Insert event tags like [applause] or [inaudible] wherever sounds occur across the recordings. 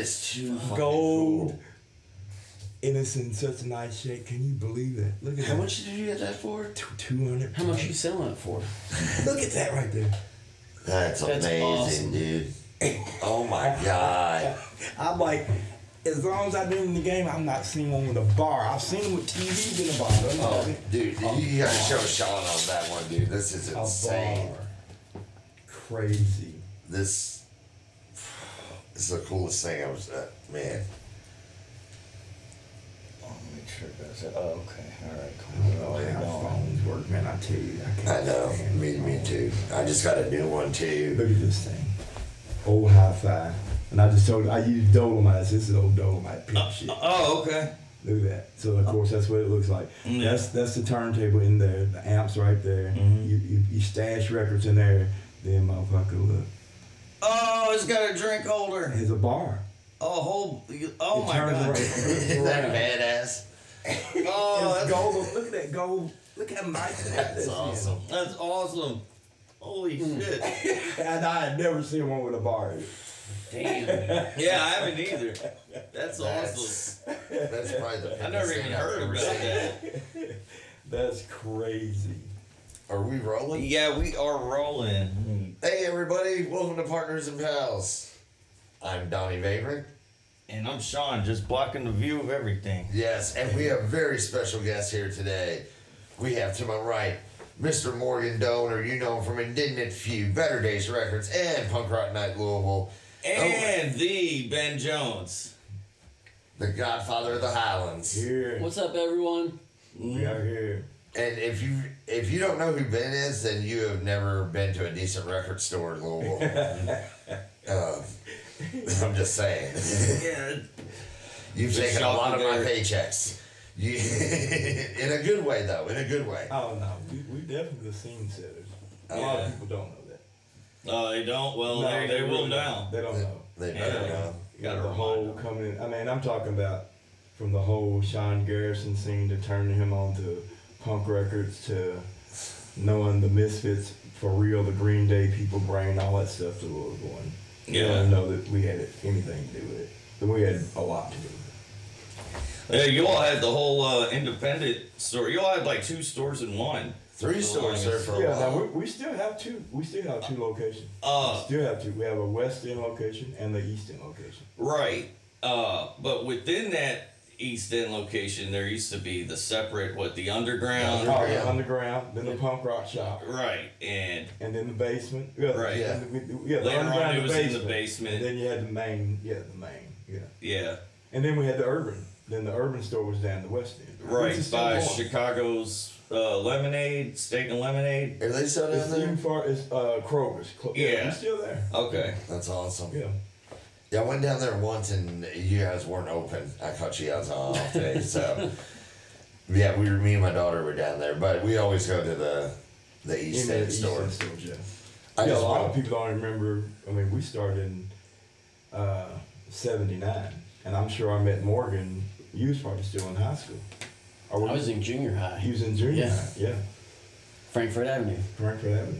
is too gold. cool. And such a nice shape. Can you believe that? Look at How that. much did you get that for? Two hundred. How much you selling it for? [laughs] Look at that right there. That's, That's amazing, awesome. dude. [laughs] Oh my god. [laughs] I'm like, as long as I've been in the game, I'm not seeing one with a bar. I've seen them with TVs in a bar. Oh, not- dude, you gotta show Sean on that one, dude. This is a insane. bar. Crazy. This, this is the coolest thing I was, uh, man. Oh, make sure it does it. Oh, okay. All right, cool. Oh, yeah, you how go. phones work, man. I tell you, I can't. I know. stand Me, me too. I just got a new one too. Look at this thing. Old hi-fi. And I just told I use Dolomite. This is old Dolomite pink shit. Oh, okay. Look at that. So of course that's what it looks like. Yeah. That's that's the turntable in there. The amps right there. Mhm. You, you you stash records in there. Then motherfucker look. Oh, it's got a drink holder. There's a bar. Oh, whole. Oh It my turns god. around. [laughs] Isn't that badass? [laughs] Oh, that's, gold. Look at that gold. Look how nice that That's is. awesome. that's awesome. Holy hmm. shit. [laughs] And I had never seen one with a bar. Damn. Yeah, I haven't either. That's awesome. That's, that's probably the I've never even heard ever about that. That's crazy. Are we rolling? Yeah, we are rolling. Hey everybody, welcome to Partners and Pals. I'm Donnie Vagrant. And I'm Sean, just blocking the view of everything. Yes, and we have a very special guest here today. We have to my right, Mr. Morgan Doan, you know him from Indignant Few, Better Days Records, and Punk Rock Night Louisville. And the Ben Jones. The Godfather of the Highlands. Here. What's up, everyone? We are here. And if you if you don't know who Ben is, then you have never been to a decent record store in Louisville. uh, [laughs] [laughs] I'm just saying. Yeah. You've Good taken a lot of my paychecks. You, [laughs] in a good way, though. In a good way. Oh no, we, we definitely the scene setters. A lot of people don't know that. Oh, they don't? Well, No, they, they will really now. They don't know. They better Yeah. know. You Gotta know, whole them. coming in. I mean, I'm talking about from the whole Sean Garrison scene to turning him on to punk records to knowing the Misfits for real, the Green Day people bringing all that stuff to Louisville. And you Yeah. don't know that we had anything to do with it. That we had a lot to do with it. Yeah, you all had the whole uh, independent store. You all had like two stores in one. Three stores there for a Yeah, now while. we, we still have two. We still have two locations. Uh, we still have two. We have a West End location and the East End location. Right. Uh, but within that East End location, there used to be the separate, what, the underground? Oh, yeah. underground, then the punk rock shop, Right. And and then the basement. Yeah, Right. Yeah, the, yeah, the Later on, underground, it the was in the basement. basement. And then you had the main. Yeah, the main. Yeah. yeah, And then we had the urban. Then the urban store was down the West End. right by going. Chicago's uh, Lemonade, Steak and Lemonade. Are they still down It's even there? far as uh, Kroger's. Clo- yeah, Yeah. we're still there. Okay. That's awesome. Yeah. Yeah, I went down there once and you guys weren't open. I caught you guys on off [laughs] day. So, yeah, we were, me and my daughter were down there, but we always go to the the East In the End East store. End stores, yeah. I yeah, a lot want of people don't remember. I mean, we started in uh, '79, and I'm sure I met Morgan. You was probably still in high school. Or I was in junior high. He was in junior Yeah. high. Yeah, Frankfort Avenue. Frankfort Avenue.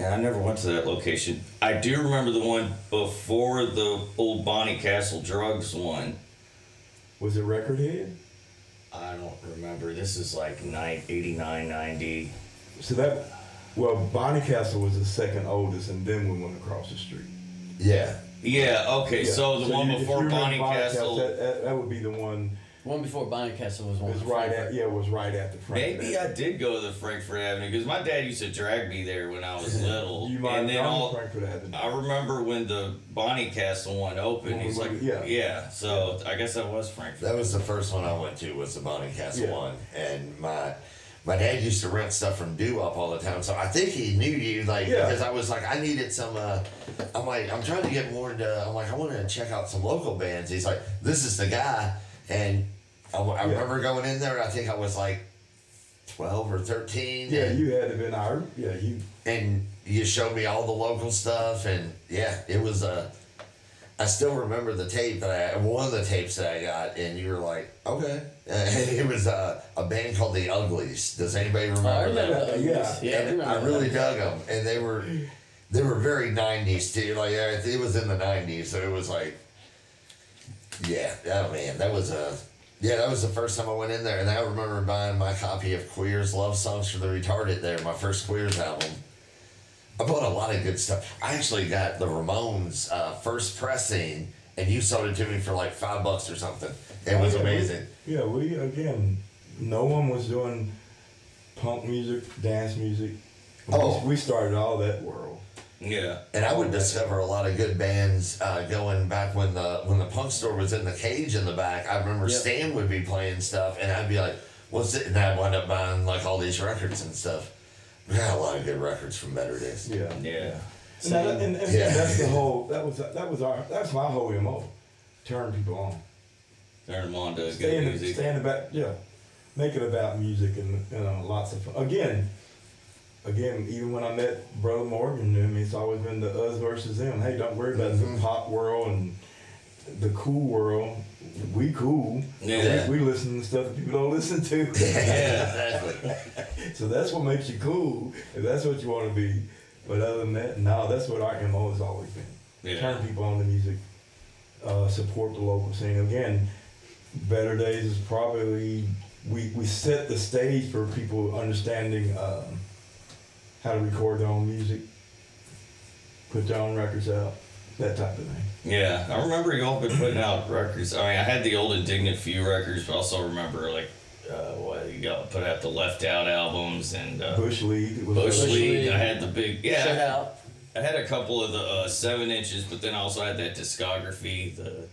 Yeah, I never went to that location. I do remember the one before the old Bonnycastle Drugs one. Was it Record Head? I don't remember. This is like nine, 89, 90. So that, well, Bonnycastle was the second oldest, and then we went across the street. Yeah. Yeah, okay, Yeah. so the one you- before you remember Bonnie Castle. that, that, that would be the one. One before Bonnycastle was one. Was before right at yeah, it was right after Frankfort. Maybe I did go to the Frankfort Avenue because my dad used to drag me there when I was little. [laughs] You might and have then all, Frankfort Avenue. I remember when the Bonnycastle one opened. When He's like, yeah. yeah. So I guess that was Frankfort. That was the first one I went to was the Bonnycastle Yeah. one, and my my dad used to rent stuff from Doo Up all the time, so I think he knew you like Yeah. because I was like I needed some. Uh, I'm like I'm trying to get more into. I'm like I want to check out some local bands. He's like this is the guy, and I, I Yeah. remember going in there. I think I was like twelve or thirteen. Yeah, and, you had to been our yeah you and you showed me all the local stuff, and yeah, it was Uh, I still remember the tape that I one of the tapes that I got, and you were like, okay. and [laughs] it was uh, a band called the Uglies. Does anybody remember I remember that? that. Yeah. Yeah, I And remember I really that. dug them, and they were they were very '90s too. Like it was in the '90s, so it was like Yeah, oh man, that was a yeah, that was the first time I went in there, and I remember buying my copy of Queer's Love Songs for the Retarded there, my first Queer's album. I bought a lot of good stuff. I actually got the Ramones uh, first pressing, and you sold it to me for like five bucks or something. It was yeah, we- amazing. Yeah, we again, no one was doing punk music, dance music. We- Oh. we started all that world. Yeah. And I would discover a lot of good bands uh, going back when the when the punk store was in the cage in the back. I remember Yep. Stan would be playing stuff, and I'd be like, "What's it?" And I'd wind up buying like all these records and stuff. We got a lot of good records from Better Days. Yeah. Yeah. And, that, and, and Yeah. that's the [laughs] whole. That was that was our. That's my whole mo. Turn people on. Turn them on to Stay good in, music. stay in the back. Yeah. Make it about music and you know lots of fun. Again. Again, even when I met Brother Morgan, I mean, it's always been the us versus them. Hey, don't worry about Mhm. the pop world and the cool world. We cool. Yeah. We, we listen to stuff that people don't listen to. [laughs] Yeah, exactly. [laughs] So that's what makes you cool, if that's what you want to be. But other than that, no, that's what our MO has always been. Yeah. Turn people on to music, uh, support the local scene. Again, Better Days is probably, we, we set the stage for people understanding um, how to record their own music, put their own records out, that type of thing. Yeah, I remember y'all been putting out records. I mean, I had the old Indignant Few records, but I also remember like uh, what you got put out the Left Out albums and uh, Bush League. Was Bush Bush League. League. I had the big yeah. Shut out. I had a couple of the uh, seven inches, but then I also had that discography. The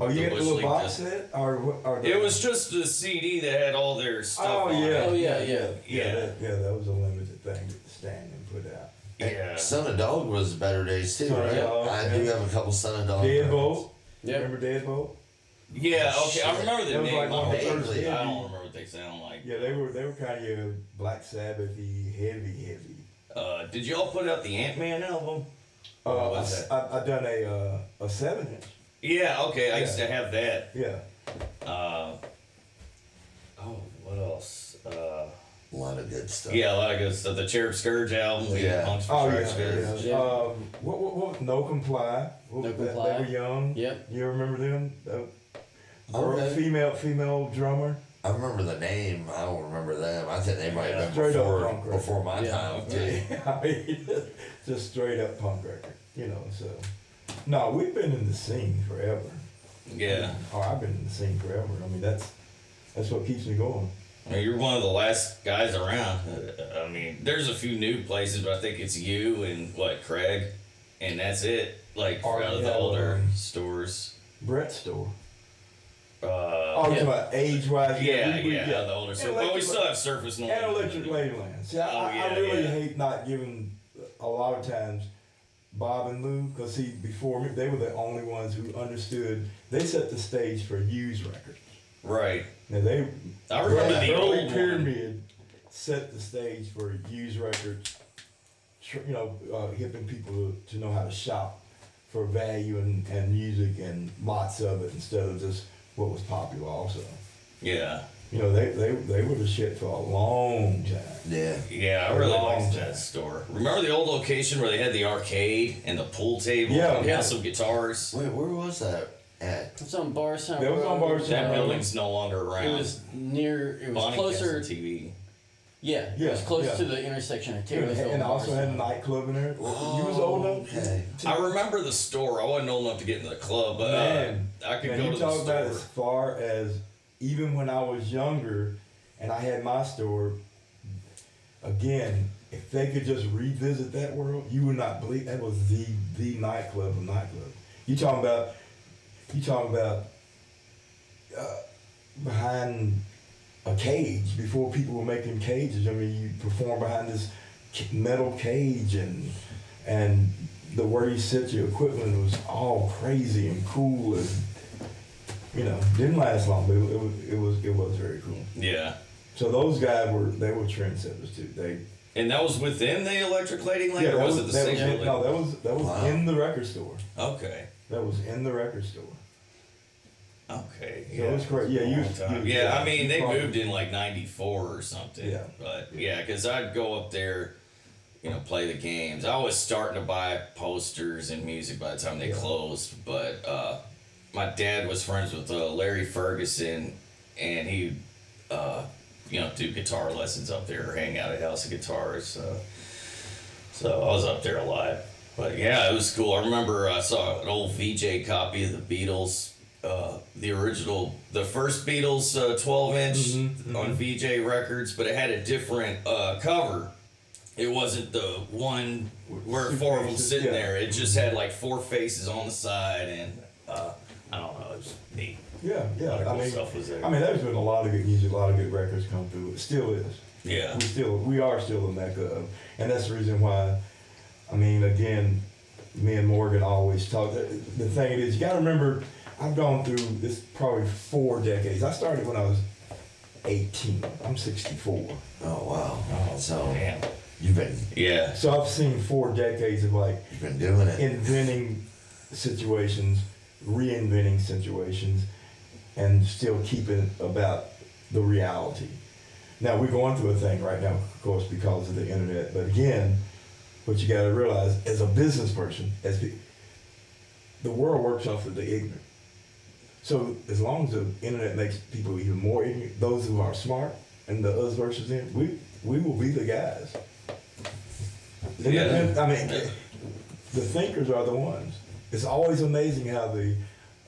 Oh, you the had the Bush little League box set? Or, or the, It was just the CD that had all their stuff Oh on yeah, it. Oh, yeah, yeah, yeah. yeah. Yeah. that, yeah, that was a limited thing to stand and put out. Yeah. Son of Dog was Better Days too, Son of right? Dog, I yeah. do have a couple Son of Dog. Deadbolt. Yep. Remember Deadbolt? Yeah, okay. I remember the That was name. like one of the I don't remember what they sound like. Yeah, they were they were kind of your Black Sabbathy, heavy, heavy. Uh, did y'all put out the Ant Man album? Uh, I, was? I, I done a uh, a seven inch. Yeah, okay. I used to have that. Yeah. Uh, oh, what else? Uh, A lot of good stuff. yeah, a lot of good stuff. The Cherub Scourge album. we Yeah. had Punks for Oh Cherub yeah. Scourge. yeah. Yeah. Um, what, what what? No comply. What No was that? Comply. They were young. Yep. You remember them? Uh, girl, Okay. female female drummer. I remember the name. I don't remember them. I think they might have been Straight up before punk rock. before my Yeah. time [laughs] too. I mean, just straight up punk record. You know. So, no, we've been in the scene forever. Yeah. Oh, I've been in the scene forever. I mean, that's that's what keeps me going. I mean, you're one of the last guys around. Uh, I mean, there's a few new places, but I think it's you and what Craig, and that's it. Like Or, out of yeah, the older um, stores. Brett's store. Uh, Oh, you Yeah. talking about age wise? yeah, yeah, the older And stores. But we electric- still have Surface Noise. And Electric Ladyland. See, I, Oh, I, I really yeah. hate not giving a lot of times Bob and Lou, because see, before me, they were the only ones who understood. They set the stage for used records. Right. Now they, I remember early, the early old pyramid set the stage for used records. tr- You know, uh, hipping people to, to know how to shop for value and, and music and lots of it instead of just what was popular. Also, Yeah. you know, they they they were the shit for a long time. Yeah. Yeah, I really long liked time. that store. Remember the old location where they had the arcade and the pool table Yeah. and Yeah. some guitars? Wait, where was that at? It's on Bardstown That was on Road. Bardstown That building's no longer around. It was near. It was Bonnie closer. Castle TV. Yeah, it was close yeah. to the intersection of And, Taylorsville and also had a nightclub in there. you was old enough. okay. I remember the store. I wasn't old enough to get in the club, but Man, uh, I could man, go you to the talk about store. as far as even when I was younger and I had my store. Again, if they could just revisit that world, you would not believe that was the the nightclub of nightclub. You talking about? You talking about? Uh, behind a cage before people were making cages. I mean, you perform behind this metal cage and and the way you set your equipment was all crazy and cool and you know didn't last long, but it, it was it was it was very cool. Yeah. So those guys were they were trendsetters too. They And that was within the Electric Lady Land, or that was, it the that same was in, building? no that was that was Wow. in the record store. Okay. That was in the record store. Okay. So it was great. Yeah, you, Long time. you Yeah, I mean, you they probably- moved in like '94 or something. Yeah. But yeah, because I'd go up there, you know, play the games. I was starting to buy posters and music by the time they Yeah. closed, but uh, my dad was friends with uh, Larry Ferguson, and he, uh, you know, do guitar lessons up there, or hang out at House of Guitars. So, so I was up there a lot. But yeah, it was cool. I remember I saw an old Vee-Jay copy of the Beatles, uh, the original, the first Beatles uh, 12 inch on Vee-Jay Records, but it had a different uh, cover. It wasn't the one where four of them sitting Yeah. there. It just had like four faces on the side, and uh, I don't know, it was neat. Yeah, A lot yeah. I mean, stuff was there. I mean, there's been a lot of good music, a lot of good records come through. It still is. Yeah, We still, we are still a mecca of, and that's the reason why. I mean, again, me and Morgan always talk. The, the thing is, you got to remember, I've gone through this probably four decades. I started when I was 18. I'm 64. Oh wow. Oh, So damn. you've been Yeah, So I've seen four decades of like you've been doing it. inventing situations, reinventing situations, and still keeping about the reality. Now we're going through a thing right now, of course, because of the internet. But again, what you got to realize as a business person, as the, the world works off of the ignorant. So as long as the internet makes people even more ignorant, those who are smart and the us versus them, we we will be the guys. Yeah. I mean, the thinkers are the ones. It's always amazing how the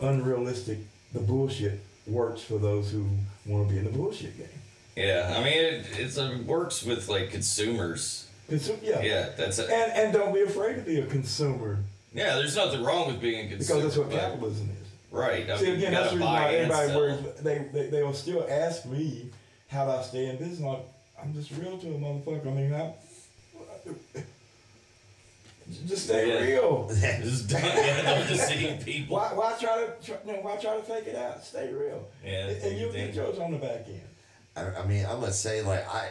unrealistic, the bullshit works for those who want to be in the bullshit game. yeah. I mean, it, it's it works with like consumers. Consu- yeah. Yeah, that's it. And and don't be afraid to be a consumer Yeah, there's nothing wrong with being a consumer. because that's what capitalism is. Right. I See mean, again, that's the reason why everybody worries. They, they they will still ask me how do I stay in business. Like, I'm just real to a motherfucker. I mean, I, just stay Yeah. real. [laughs] Just don't, yeah, don't deceive people. Why why try to try, no, why try to fake it out? Stay real. Yeah, and, and you'll get thing. yours on the back end. I, I mean, I'm gonna say like I,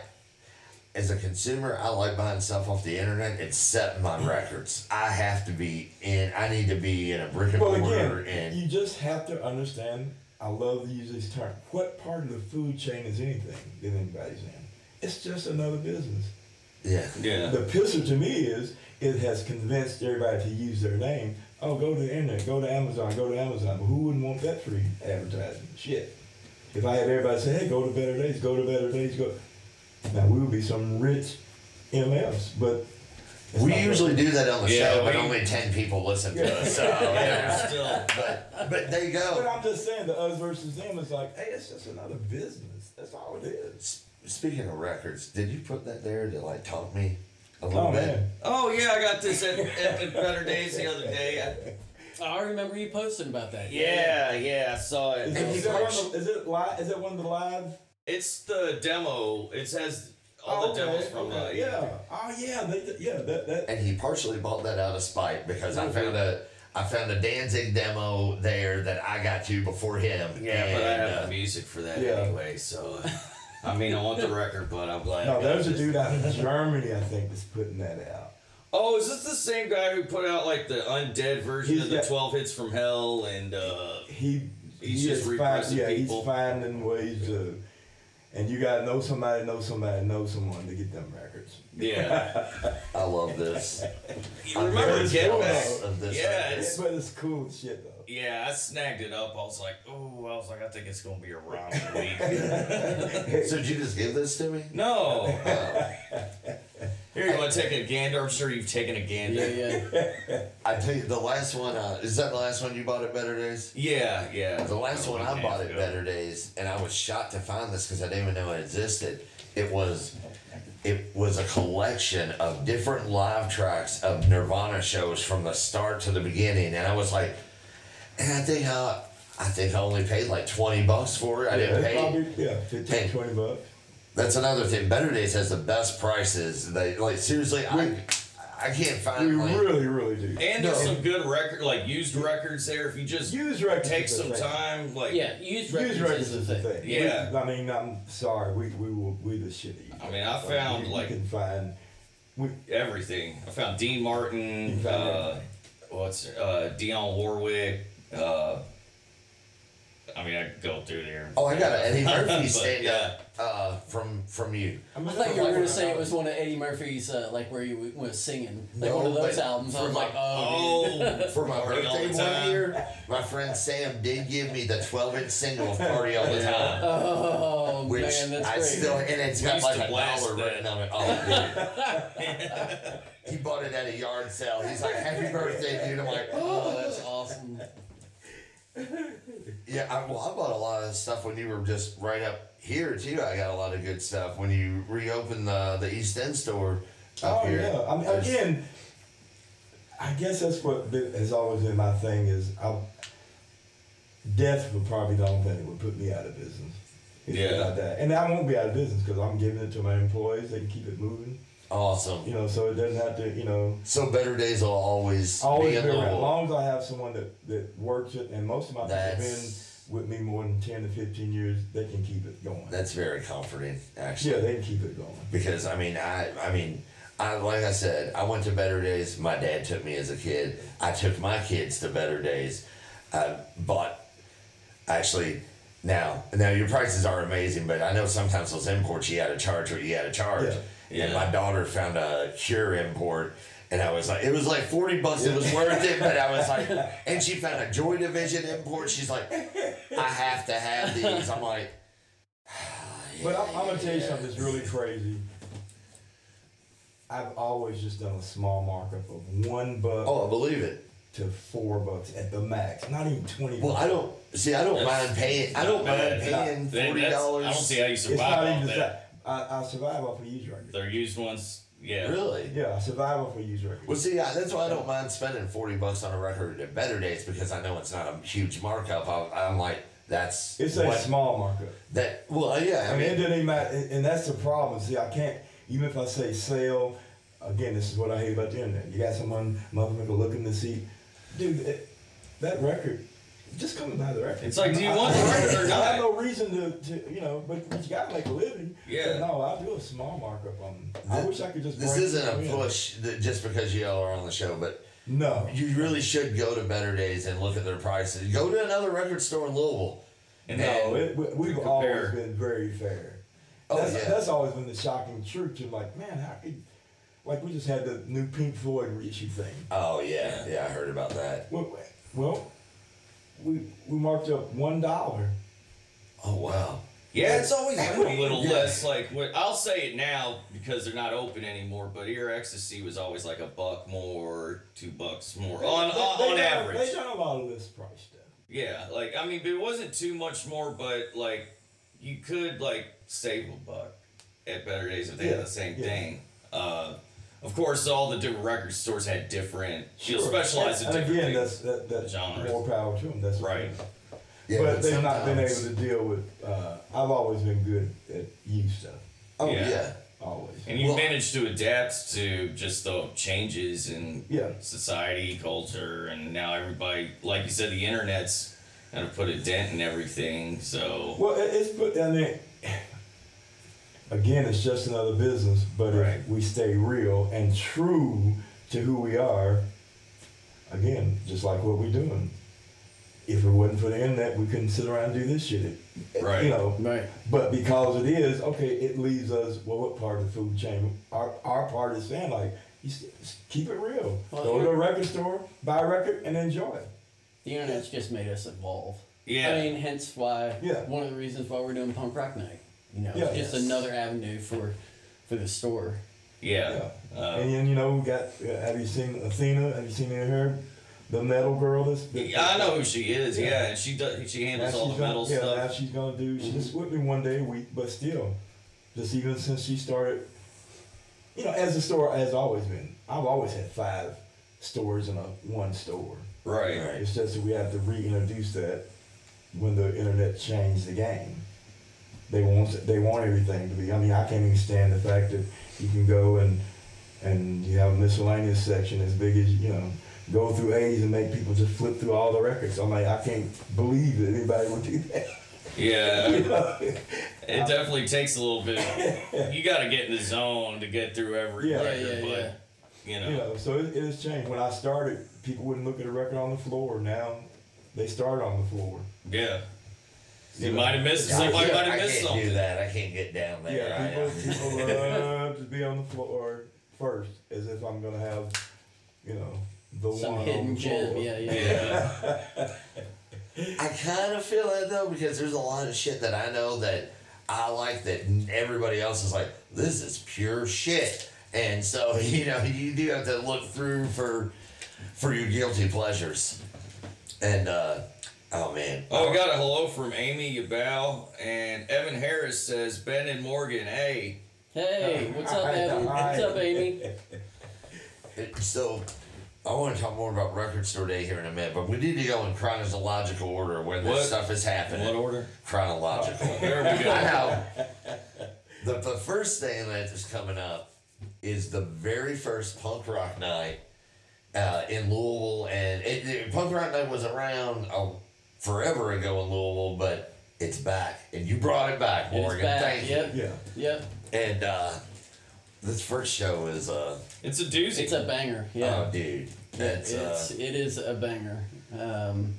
as a consumer, I like buying stuff off the internet. It's setting my records. I have to be in. I need to be in a brick and Well, mortar again, and you just have to understand. I love to use this term. What part of the food chain is anything that anybody's in? It's just another business. yeah. Yeah. The pisser to me is it has convinced everybody to use their name. Oh, go to the internet, go to Amazon, go to Amazon. But who wouldn't want that free advertising? Shit. If I had everybody say, hey, go to Better Days, go to Better Days, go. Now we would be some rich MFs, but it's We usually what- do that on the Yeah, show, but only ten people listen to Yeah. us. So [laughs] Yeah, yeah. still. But but there you But go. I'm just saying, the us versus them is like, hey, it's just another business. That's all it is. Speaking of records, did you put that there to like talk me a little Oh bit? man. Oh yeah, I got this at, at, at Better Days the other day. I, I remember you posting about that. yeah, yeah, I saw it. Is, And it, he is, that one punched- of the, is it live? Is that one of the live? It's the demo. It has all the Oh, demos okay, from okay, uh, yeah. Oh yeah, they, yeah. That that. And he partially bought that out of spite because I Mhm. found a I found a Danzig demo there that I got to before him. Yeah, but I and, have uh, the music for that Yeah. anyway. So, I mean, I want the record, but I'm glad. No, got there's a dude out in Germany, I think, that's putting that out. Oh, is this the same guy who put out like the undead version He's of the got- 12 hits from hell and uh He He's he just is repressing yeah, people. he's finding ways to, and you gotta know somebody, know somebody, know someone to get them records. yeah. [laughs] I love this. You I'm remember very Get jealous Back? of this Yeah, record. it's- but it's cool shit though. Yeah, I snagged it up. I was like, oh, I was like, I think it's gonna be around a week. [laughs] So did you just give this to me? no. Uh, Here, you want to take a gander? I'm sure you've taken a gander. Yeah, yeah. I tell you, the last one uh, is that the last one you bought at Better Days? Yeah, yeah. The last one I and a half bought at ago. Better Days, and I was shocked to find this because I didn't even know it existed. It was, it was a collection of different live tracks of Nirvana shows from the start to the beginning, and I was like, and I think I, I think I only paid like twenty bucks for it. I didn't pay. probably yeah, 15, Hey. 20 bucks. That's another thing. Better Days has the best prices. They like seriously, I, I can't We find like. really, really do. And there's some good record, like used records there. If you just Use records. take some thing. time, like Yeah, used records, Use records is the thing. Yeah. We, I mean, I'm sorry. We we will we the shit. I mean, I found, you, like- you can find. We, everything. I found Dean Martin, You found uh, what's uh, Dionne Warwick, uh, I mean, I could go through there. Oh, I got an Eddie [laughs] Murphy But, stand yeah. up uh, from from you. I, I thought you were gonna say it was one of Eddie Murphy's, uh, like where you was singing, like No, one of those but albums. I for was my- like, oh. Oh, For my Party all birthday the one time. year, my friend Sam did give me the 12 inch single of Party All the Yeah. Time. [laughs] oh Which man, that's I great. still, and it's We got used like to a blast dollar that. written on it. Oh, dude. he bought it at a yard sale. He's like, Happy birthday, dude. I'm like, oh, that's awesome. Yeah, I, well, I bought a lot of stuff when you were just right up here too. I got a lot of good stuff when you reopened the the East End store up Oh here. yeah. I mean, There's- again, I guess that's what has always been my thing is I, death would probably the only thing that would put me out of business. Yeah. I die. And I won't be out of business because I'm giving it to my employees. They can keep it moving. Awesome. You know, so it doesn't have to. You know, So better days will always, always be be around. As long as I have someone that that works it, and most of my people have been with me more than ten to fifteen years, they can keep it going. that's very comforting, actually. yeah, they can keep it going. because I mean, I I mean, I like I said, I went to Better Days. My dad took me as a kid. I took my kids to Better Days. I bought actually now now your prices are amazing, but I know sometimes those imports you had to charge what you had to charge. Yeah. And my daughter found a Cure import. And I was like, it was like 40 bucks, it was worth it, but I was like, [laughs] and she found a Joy Division import. She's like, I have to have these. I'm like, [sighs] But I'm, I'm gonna tell you something that's really crazy. I've always just done a small markup of one buck oh, I believe it. to four bucks at the max, not even twenty. Well. I don't see. I don't That's mind paying. I don't not mind bad. paying forty dollars. I don't see how you It's survive not off even that. That. I, I survive off of used records. They're used ones. Yeah. Really? Yeah, I survive off of used records. Well, see, I, that's why I don't mind spending forty bucks on a record at better days because I know it's not a huge markup. I, I'm like, that's It's a small markup. that. Well, yeah. I I mean, it doesn't matter, and and that's the problem. See, I can't even if I say sale. Again, this is what I hate about the internet. You got someone motherfucker looking to see, dude, it, that record. Just come and buy the record. It's like, do you want the I- record or not? [laughs] I have no reason to, to you know, but, but you gotta make a living. Yeah. But no, I'll do a small markup on. Them. I wish I could just. this isn't a in. push that just because you all are on the show, but No. you really should go to Better Days and look at their prices. Go to another record store in Louisville. And No, it, we, we've always been very fair. Oh, that's, yeah. that's always been the shocking truth. To like, man, how could, like, we just had the new Pink Floyd reissue thing. Oh yeah, yeah. I heard about that. Well, well we we marked up one dollar. Oh wow. Yeah, it's always been [laughs] a little Yeah. less like what I'll say it now because they're not open anymore. But ear X-tacy was always like a buck more, two bucks more on They- on, they on done- average. they done a lot of list price stuff. Yeah, like I mean, it wasn't too much more, but like you could like save a buck at Better Days if they had the same yeah. thing. Uh, of course, all the different record stores had different, you know, specialized in and, and different again, things. that's that, that's genres. more power to them. That's what Right. Yeah, but they've not been able to deal with. Uh, I've always been good at used stuff. Oh Yeah. yeah. Always. And you Well- managed to adapt to just the changes in Yeah. society, culture, and now everybody, like you said, the internet's kind of put a dent in everything. So Well, it's put. I mean, again, it's just another business. But Right. if we stay real and true to who we are, again, just like what we're doing. If it wasn't for the internet, we couldn't sit around and do this shit. Right. You know. Right. But because it is, okay, it leaves us. Well, what part of the food chain? Our our part is saying like, you s- s- keep it real. Well, Go to a record store, buy a record, and enjoy it. The internet's just made us evolve. Yeah. I mean, hence why. Yeah. One of the reasons why we're doing punk rock night. You know, Yeah. it's just another avenue for for the store. yeah, Uh, and then you know, we got. Uh, have you seen Athena? Have you seen her? The metal girl. That's. yeah, I know who she is. Yeah. Yeah, and she does. She Now handles all she's the metal gonna, yeah, now she's gonna do. She's just with me one day a week, but still, just even since she started, you know, as the store has always been. I've always had five stores in a one store. Right. Right. It's just that we have to reintroduce that when the internet changed the game. They want they want everything to be. I mean, I can't even stand the fact that you can go and and you have a miscellaneous section as big as you know. Go through A's and make people just flip through all the records. I'm like, I can't believe that anybody would do that. Yeah, [laughs] You know? it definitely takes a little bit. You got to get in the zone to get through every Yeah. record, Yeah, yeah, but yeah. you know, You know, so it, it has changed. When I started, people wouldn't look at a record on the floor. Now they start on the floor. yeah. You might have missed. I, Somebody can't- might I have missed can't something. do that. I can't get down there. Yeah, I- people, [laughs] people love to be on the floor first, as if I'm gonna have, you know, the Some one on hidden the gem. floor. Yeah, yeah. Yeah. [laughs] I kind of feel that though because there's a lot of shit that I know that I like that everybody else is like, this is pure shit. And so [laughs] you know you do have to look through for for your guilty pleasures. And uh, oh man, Oh, we got a hello from Amy Yabal and Evan Harris says Ben and Morgan. Hey, Hey, [laughs] what's up, Evan? What's up, Amy? [laughs] So I want to talk more about Record Store Day here in a minute, but we need to go in chronological order when this What? stuff is happening. what order? Chronological. There we go. [laughs] Now, the, the first thing that is coming up is the very first punk rock night uh, in Louisville, and it, it- punk rock night was around uh, forever ago in Louisville, but it's back, and you brought it back, It is Morgan. back. Thank Yep. Yeah. Yep. you. And uh, this first show is, uh, It's a doozy. It's a banger. Yeah. oh, dude, that's it's, uh, it is a banger. Um,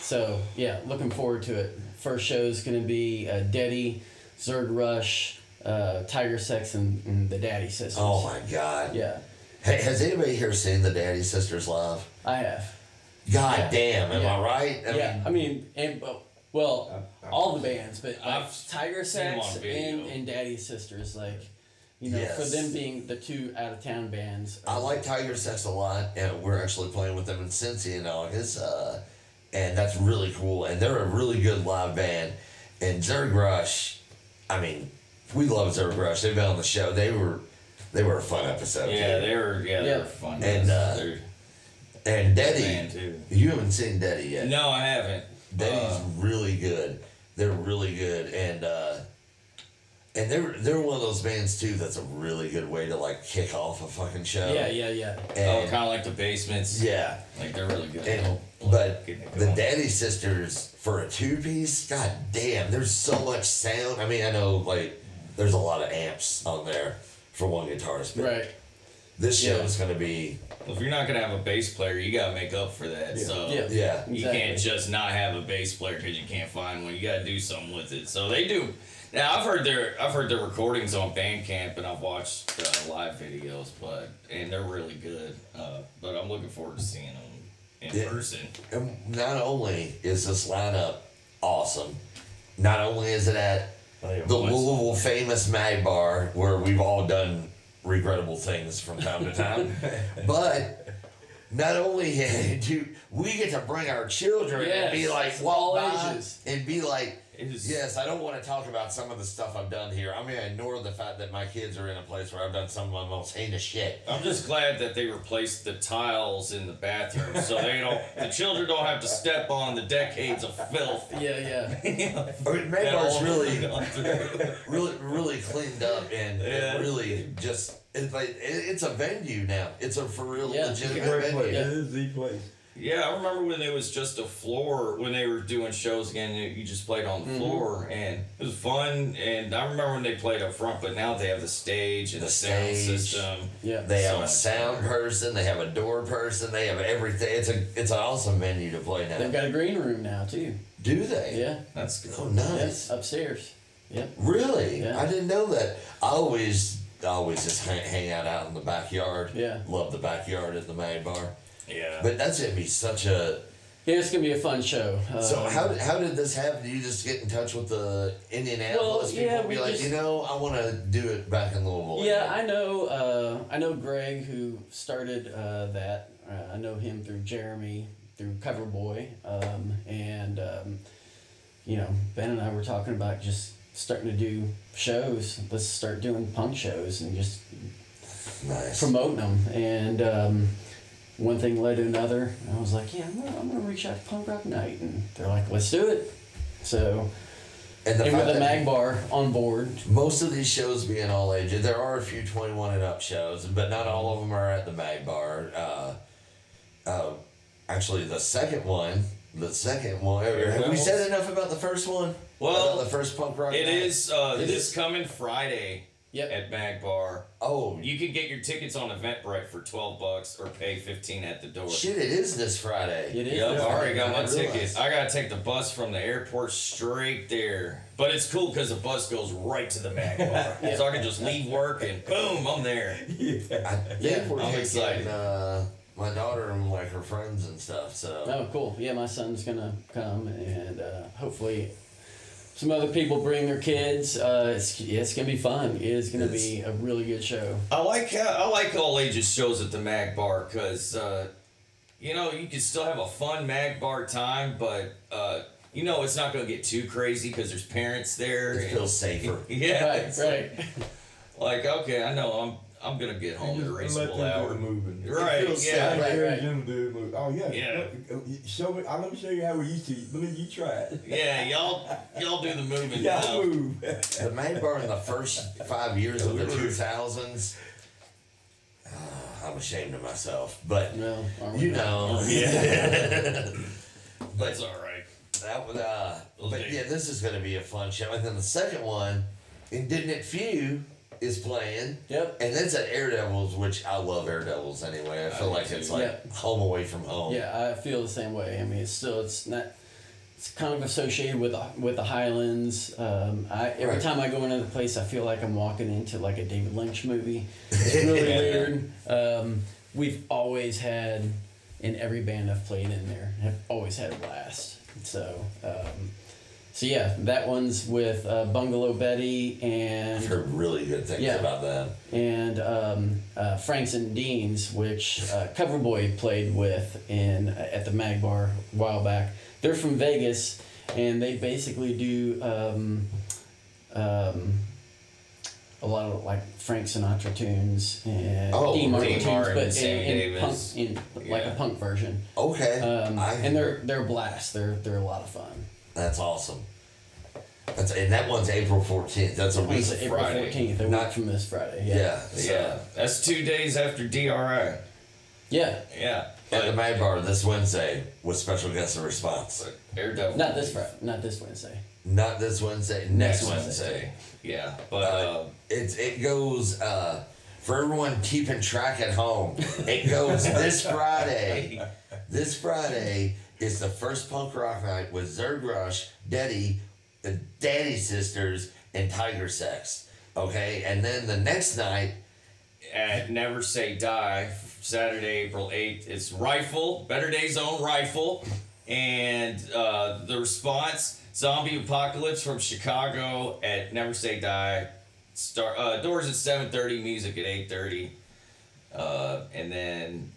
so yeah, looking forward to it. First show is going to be uh, Daddy, Zerg Rush, uh, Tiger Sex, and, and the Daddy Sisters. oh my god. Yeah, Hey, has anybody here seen the Daddy Sisters live? I have. God Yeah. damn, am Yeah. I right? I yeah, mean, I mean, and uh, well, I- I- all the bands, but like I've Tiger seen 'em Sex and, and Daddy Sisters, like you know, for them being the two out of town bands. I like Tiger Sex a lot, and we're actually playing with them in Cincy in August, uh, and that's really cool. And they're a really good live band. And Zerg Rush, I mean, we love Zerg Rush. They've been on the show. They were, they were a fun episode. yeah, too. they were. Yeah, they were fun. And, uh, They're and Daddy, you haven't seen Daddy yet. No, I haven't. Daddy's Uh, really good. They're really good, and uh, and they're they're one of those bands too. That's a really good way to like kick off a fucking show. Yeah, yeah, yeah. oh, kind of like the basements. yeah. Like they're really good. And, but the. Daddy Sisters for a two piece, god damn, there's so much sound. I mean, I know like there's a lot of amps on there for one guitarist, but Right. This show Yeah. is gonna be If you're not gonna have a bass player, you gotta make up for that. Yeah. So Yeah. yeah. You Exactly. can't just not have a bass player because you can't find one. You gotta do something with it. So they do. Now I've heard their I've heard their recordings on Bandcamp and I've watched uh, live videos, but and they're really good. Uh, but I'm looking forward to seeing them in Yeah. person. And not only is this lineup awesome, not only is it at the Louisville famous Mag Bar where we've all done regrettable things from time to time, [laughs] but not only [laughs] do we get to bring our children and be like all walk by ages. and be like, It is- yes, I don't want to talk about some of the stuff I've done here. I'm gonna ignore the fact that my kids are in a place where I've done some of my most heinous shit. I'm just glad that they replaced the tiles in the bathroom so they don't the children don't have to step on the decades of filth. Yeah, yeah. [laughs] I mean, Mag that Bar's all really. [laughs] really really cleaned up and, Yeah. and really just it's like it, it's a venue now. It's a for real Yeah. It's a legitimate great venue. place. Yeah. It is the place. Yeah, I remember when it was just a floor when they were doing shows again. You you just played on the Mm-hmm. floor, and it was fun. And I remember when they played up front, but now they have the stage and The the, sound stage. system. Yeah. They have a sound better. person. They have a door person. They have everything. It's a it's an awesome venue to play now. They've got a green room now too. Do they? Yeah. That's good. Oh, Yes. nice. Upstairs. Yep. Really? Yeah. I didn't know that. I always I always just hang, hang out out in the backyard. Yeah. Love the backyard at the Mag Bar. Yeah. But that's gonna be such a. Yeah, it's gonna be a fun show. So Um, how did, how did this happen? Did you just get in touch with the Indianapolis Well, people yeah, and be like, just- you know, I want to do it back in Louisville. Yeah, again." I know. Uh, I know Greg who started uh, that. Uh, I know him through Jeremy through Coverboy, um, and um, you know Ben and I were talking about just starting to do shows. Let's start doing punk shows and just nice. promoting them. And um, one thing led to another. And I was like, yeah, I'm gonna, I'm gonna reach out to Punk Rock Night, and they're like, let's do it. So and the and with the Mag Bar on board. most of these shows being all ages, there are a few twenty one and up shows, but not all of them are at the Mag Bar. Uh, uh, actually, the second one, the second one. Have we said enough about the first one? Well, about the first punk rock. It night? is uh, It this is- coming Friday. Yep. at Mag Bar. Oh, You can get your tickets on Eventbrite for twelve bucks or pay fifteen at the door. shit! It is this Friday. It is. Yep, I already got my tickets. I gotta take the bus from the airport straight there. But it's cool because the bus goes right to the Mag Bar. [laughs] So I can just leave work and boom, I'm there. [laughs] Yeah. I, yeah I'm taking excited. uh, my daughter and like her friends and stuff. So Oh, cool. Yeah, my son's gonna come, and uh, hopefully, some other people bring their kids. Uh, it's yeah, it's gonna be fun. It is gonna be a really good show. I like how, I like all ages shows at the Mag Bar because uh, you know you can still have a fun Mag Bar time, but uh, you know it's not gonna get too crazy because there's parents there. it feels safer. [laughs] yeah, right, it's right. Like okay, I know I'm I'm gonna get home at a reasonable them hour. do moving. Right, It feels yeah. safe. Right, right. them do move. Oh yeah. Yeah. Uh, Show me. I let me show you how we used to. Let me. You try it. Yeah, y'all y'all do the moving Yeah, now. move. The main bar in the first five years of the two thousands. I'm ashamed of myself, but No, you we? know, Yeah. but [laughs] That's all right. that would uh, We'll but yeah, this is gonna be a fun show. And then the second one, Indignant Few, is playing. Yep. And that's at Air Devils, which I love Air Devils anyway. I feel do like it's like Yeah. home away from home. Yeah, I feel the same way. I mean, it's still it's not. It's kind of associated with the with the Highlands. Um, I every Right. time I go into the place, I feel like I'm walking into like a David Lynch movie. [laughs] It's really weird. Um, we've always had, in every band I've played in there, have always had a blast. So, um, so yeah, that one's with uh, Bungalow Betty and I've heard really good things Yeah. about them. and um, uh, Franks and Deans, which uh, Coverboy played with in at the Mag Bar a while back. They're from Vegas, and they basically do um, um, a lot of like Frank Sinatra tunes and Oh, Dean Martin tunes, but in, in punk, in like a punk version. Okay. Um, I, and they're they're a blast. They're they're a lot of fun. That's awesome. That's and that one's April fourteenth. That's a week. It's April Friday. fourteenth, a Not- week from this Friday. Yeah. Yeah, so- Yeah, that's two days after DRI. yeah. Yeah, At the but, Mag Bar this Wednesday with special guest and response. but Daredevil. Not this Friday. Not this Wednesday. Not this Wednesday, next, Next Wednesday. Yeah, but Uh, uh, it's it goes uh, for everyone keeping track at home. It goes [laughs] this Friday. This Friday is the first punk rock night with Zerg Rush, Daddy, the Daddy Sisters, and Tiger Sex. Okay, and then the next night, at Never Say Die, Saturday, April 8th. It's Rifle, Better Days Own Rifle, and uh, the response Zombie Apocalypse from Chicago at Never Say Die. Start uh, doors at 7:30, music at 8:30, uh, and then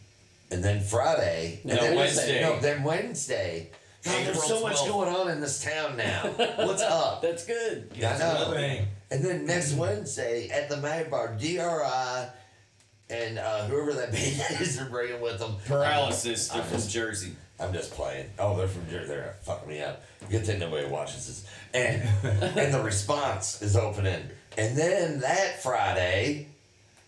and then Friday, No, and then Wednesday. No, then Wednesday. God, there's April so much going on in this town now. What's up? [laughs] That's good. I know. Thing. And then next Wednesday at the Mag Bar, DRI and uh, whoever that [laughs] band is they're bringing with them. Paralysis. They're I'm from just, Jersey. I'm just playing. Oh, they're from Jersey. They're fucking me up. Good thing nobody watches this. And [laughs] and the response is opening. And then that Friday,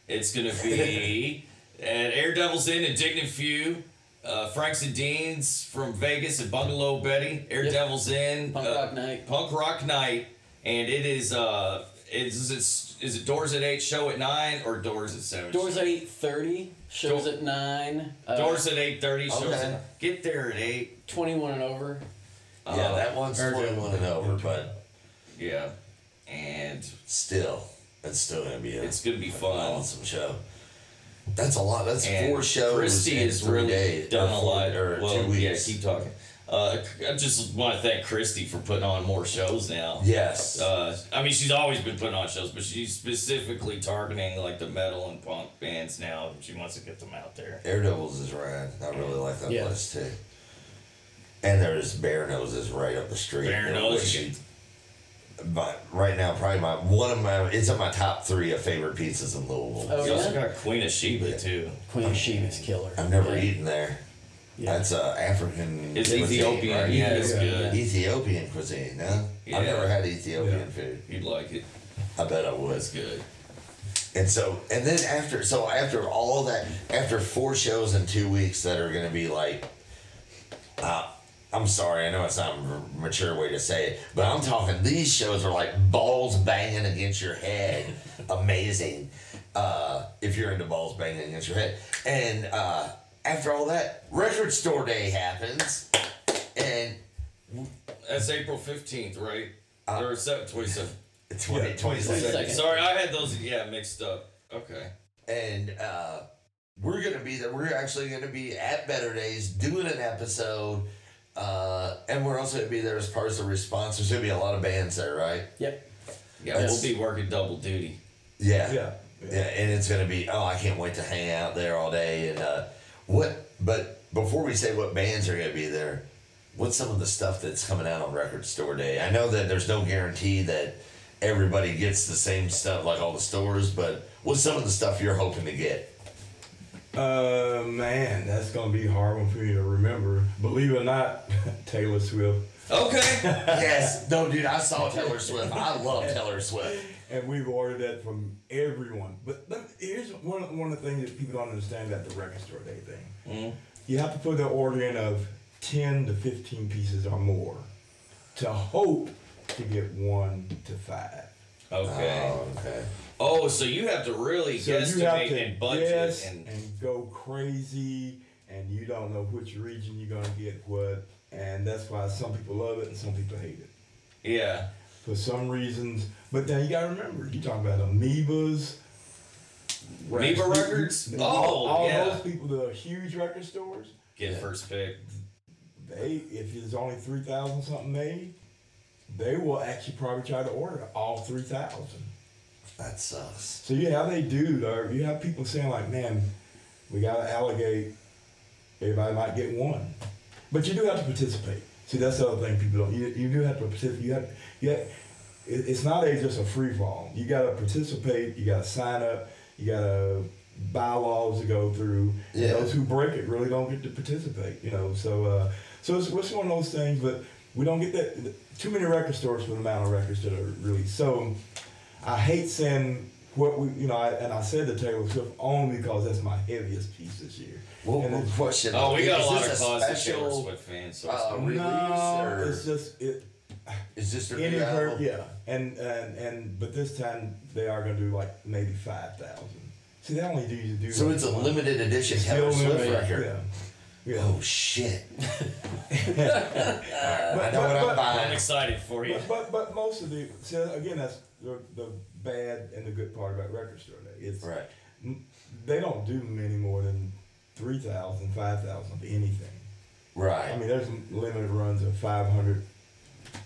It's gonna be at Air Devils Inn, Indignant Few, uh, Franks and Deans from Vegas at Bungalow Betty, Air Yep. Devils Inn, Punk uh, Rock Night. Punk Rock Night, and it is uh, is it is it doors at eight, show at nine, or doors at seven? Doors at eight thirty. Shows Door- at nine. Uh, Doors at eight thirty. Shows Okay. at get there at eight. twenty one and over. yeah, Uh, that one's Air 21 and over, but Yeah, and still, it's still gonna be a, it's gonna be an fun. awesome show. That's a lot. That's And four shows Christy in has three really days. done or a four- lot. Or well, two weeks. yeah, keep talking. Uh, I just want to thank Christy for putting on more shows now. Yes. Uh, I mean, she's always been putting on shows, but she's specifically targeting like the metal and punk bands now. She wants to get them out there. Air Devils is rad. I really like that Yeah. place too. And there's Bearno's right up the street. Bear you know, Nose, which- you get- But right now, probably my one of my it's in my top three of favorite pizzas in Louisville. Oh, You also yeah? got Queen of Sheba too. Queen of Sheba's killer. I've never yeah. eaten there. Yeah. That's uh, African. It's cuisine, Ethiopian, right? yeah, it's Ethiopia, good. Ethiopian cuisine, no? Yeah. I've never had Ethiopian Yeah. food. You'd like it. I bet I would. That's good. And so, and then after, so after all that, after four shows in two weeks that are going to be like, uh, I'm sorry, I know it's not a mature way to say it, but I'm talking. These shows are like balls banging against your head, [laughs] amazing. Uh, if you're into balls banging against your head, and uh, after all that, record store day happens, and That's April fifteenth, right? Uh, or seven twenty seven. [laughs] 20, Yeah, 22nd. 22nd. Sorry, I had those yeah mixed up. Okay. and uh, we're gonna be there. We're actually gonna be at Better Days doing an episode, uh, and we're also gonna be there as part of the response. There's gonna be a lot of bands there, right? Yep. Yeah, Yes. we'll be working double duty. Yeah, Yeah. yeah, and it's gonna be. Oh, I can't wait to hang out there all day. And uh, what? But before we say what bands are gonna be there, what's some of the stuff that's coming out on Record Store Day? I know that there's no guarantee that everybody gets the same stuff like all the stores, but what's some of the stuff you're hoping to get? Uh, man, that's gonna be a hard one for me to remember. Believe it or not, [laughs] Taylor Swift. Okay. [laughs] yes. No, dude, I saw Taylor Swift. I love Taylor Swift. And we've ordered that from everyone. But let me- here's one, one of the things that people don't understand about the record store day thing. Mhm. You have to put the order in of 10 to 15 pieces or more to hope to get one to five. Okay. Oh, okay. Oh, so you have to really So guesstimate to and budget guess and and go crazy, and you don't know which region you're gonna get what, and that's why some people love it and some people hate it yeah. for some reasons. But then you gotta remember, you talking about amoebas. Amoeba records? all, [laughs] Oh, all yeah. those people the huge record stores. Get first pick. They, if there's only three thousand something made, they will actually probably try to order all three thousand. That sucks. So you have they do though. You have people saying like, "Man, we gotta allocate. Everybody might get one, but you do have to participate." See, that's the other thing people don't. You, you do have to participate. You have, you have, it, it's not a just a free fall. You gotta participate. You gotta sign up. You gotta bylaws to go through. Yeah. Those who break it really don't get to participate. You know, so uh, so it's, it's one of those things. But we don't get that too many record stores for the amount of records that are released. So. I hate saying what we, you know, I, and I said the Taylor Swift only because that's my heaviest piece this year. Well, And well, it's- question. Oh, we got a lot of closet Taylor special, Swift fans. So it's uh, fine. release no, or it's just it. is this their Any new her, yeah, and and and but this time they are gonna do like maybe five thousand. See, they only do you do. So like it's a one. limited edition It's Taylor still Swift limited, record. Yeah, yeah. Oh shit! [laughs] I But- know what but- I'm but- I'm excited for you. But, but but most of the see again that's the, the bad and the good part about record store day. It's Right. they don't do many more than 3,000, 5,000 of anything. Right. I mean, there's limited runs of 500,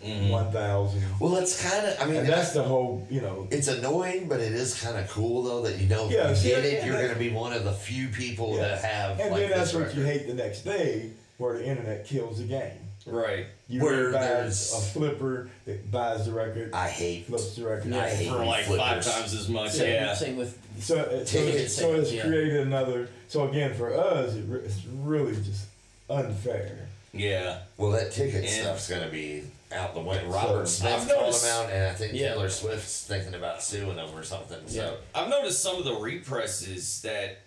Mhm. 1,000. well, it's kind of. I mean, And that's the whole, you know. it's annoying, but it is kind of cool though that you know if Yeah, you get it, and you're going to be one of the few people Yeah. that have And like then that's what you hate the next day, where the internet kills the game. Right. You Where buys there's- a flipper that buys the record, I hate. flips the record. I hate For like five times as much. Same, Yeah. same with So, it- so, Ticket it, so it's yeah. created another. So again, for us, it, it's really just unfair. Yeah. Well, that ticket And- stuff's going to be out the window. Robert So- Smith I've called him out, and I think Yeah. Taylor Swift's thinking about suing him or something. So I've noticed some of the represses that,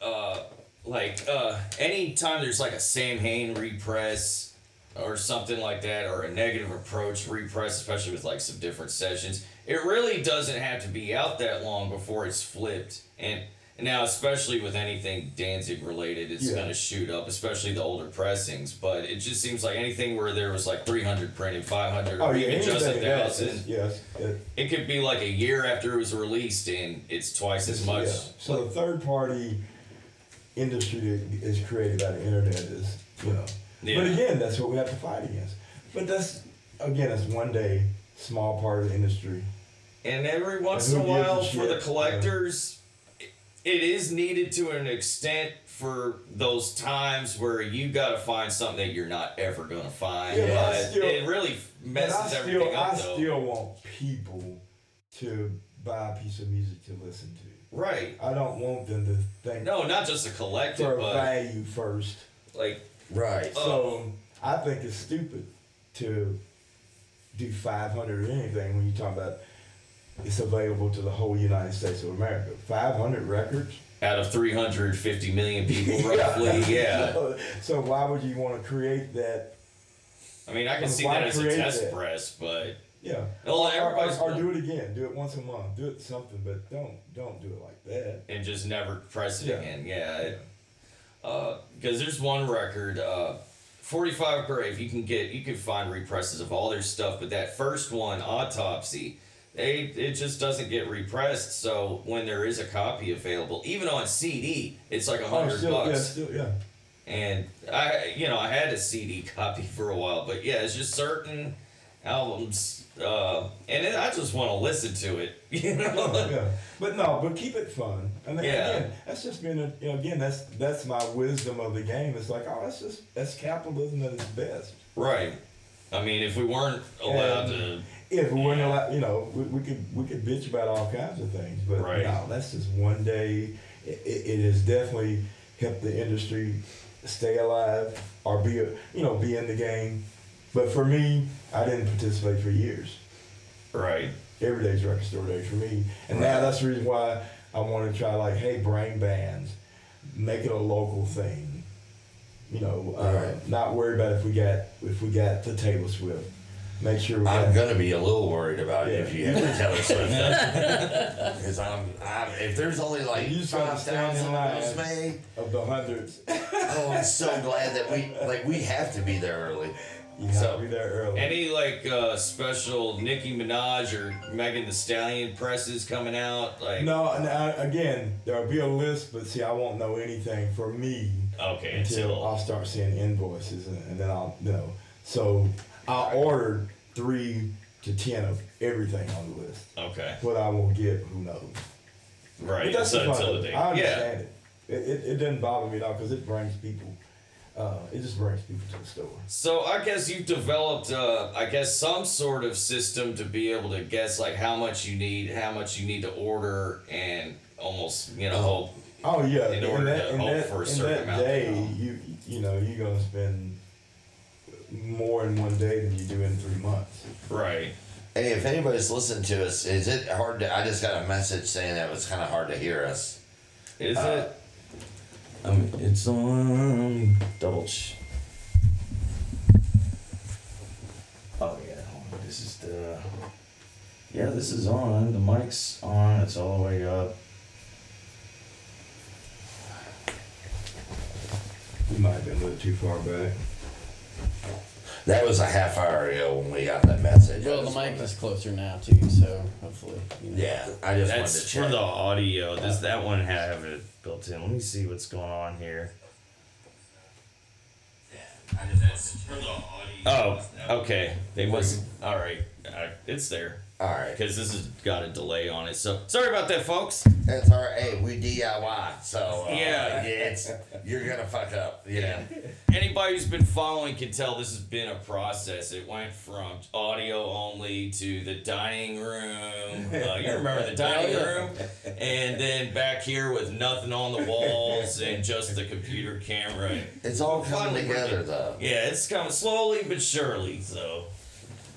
uh, like, uh, anytime there's like a Samhain repress or something like that, or a negative approach repress, especially with like some different sessions, it really doesn't have to be out that long before it's flipped. And now, especially with anything Danzig related, it's Yeah. gonna shoot up, especially the older pressings. But it just seems like anything where there was like 300 printed, 500, Oh or yeah, even just a thousand. Yes. it- It could be like a year after it was released, and it's twice as much. Yeah. So the third party industry that is created by the internet is, you know. Yeah. But again, that's what we have to fight against. But that's again, it's one day small part of the industry. And every once And in a who gives a while, for the collectors, it- it is needed to an extent for those times where you got to find something that you're not ever going to find. Yeah, but I still- it really I messes still, everything I up, though. still want people to buy a piece of music to listen to. Right? I don't want them to think No, not just a for collective, but value first. like right. Oh. So I think it's stupid to do 500 or anything when you talk about it's available to the whole United States of America. 500 records. out of 350 million people, [laughs] roughly, yeah. So why would you want to create that I mean, I can mean, see why that as a create test that? press, but Yeah. Well, or, or, or do it again. Do it once a month. Do it something, but don't don't do it like that. and just never press it Yeah. again. Yeah. it- uh, because there's one record, uh, 45 Grave. You can get, you can find represses of all their stuff, but that first one, Autopsy, they it just doesn't get repressed. So when there is a copy available, even on CD, it's like a Oh, hundred yeah, bucks. still, yeah. And I, you know, I had a CD copy [laughs] for a while, but yeah, it's just certain albums, uh, and then I just want to listen to it. [laughs] You know. yeah. But no, but keep it fun. And then, Yeah. again, that's just been a, you know, again, that's that's my wisdom of the game. It's like, oh, that's just that's capitalism at its best. Right. I mean, if we weren't allowed to, If we weren't Yeah. allowed, you know, we, we could we could bitch about all kinds of things, but Right. no, that's just one day. It, it, it has definitely helped the industry stay alive or be, a, you know, be in the game. But for me, I didn't participate for years. right, Every day's record store day for me, and now that's the reason why I want to try. Like, hey, bring bands, make it a local thing. You know, uh, Right. not worry about if we got if we got the Taylor Swift. Make sure we I'm gonna be a little worried about it if you have to tell us because I'm, I'm if there's only like You just gotta five stand in thousand line. of those made. of the hundreds. Oh, I'm so glad that we like we have to be there early. You have So- be there early. any like uh, special Nicki Minaj or Megan Thee Stallion presses coming out, like no, and I, again, there'll be a list, but see, I won't know anything for me okay, until until I'll start seeing invoices, and, and then I'll you know. So I ordered three to ten of everything on the list. okay, What I will get, who knows? right, But that's so until the day, I yeah, understand it. It, it. it doesn't bother me at all because it brings people. Uh, it just brings people to the store. So I guess you've developed, uh, I guess, some sort of system to be able to guess like how much you need, how much you need to order, and almost you know hope. Oh yeah, In in order that, to in hope that, for a in certain that amount of day, time. you you know you're gonna spend more in one day than you do in three months. Right. Hey, if anybody's listening to us, is it hard to? I just got a message saying that it was kind of hard to hear us. Is Uh, it? Um, it's on double. Ch- oh yeah, this is the. Yeah, this is on. The mic's on. It's all the way up. You might have been a little too far back. That was a half hour ago when we got that message. I Well, the just mic wanted is closer now too, so hopefully. You know. Yeah, I just That's wanted to for check. the audio. This that one have it built in. Let me see what's going on here. Oh, okay. They must. All right. Uh, it's there All right, because this has got a delay on it. So sorry about that, folks. that's all right. Hey, we DIY, so uh, Yeah. it's you're gonna fuck up. Yeah, [laughs] Anybody who's been following can tell this has been a process. It went from audio only to the dining room. Uh, you remember the dining [laughs] room? And then back here with nothing on the walls and just the computer camera. it's all coming together though. Yeah, it's coming slowly but surely. So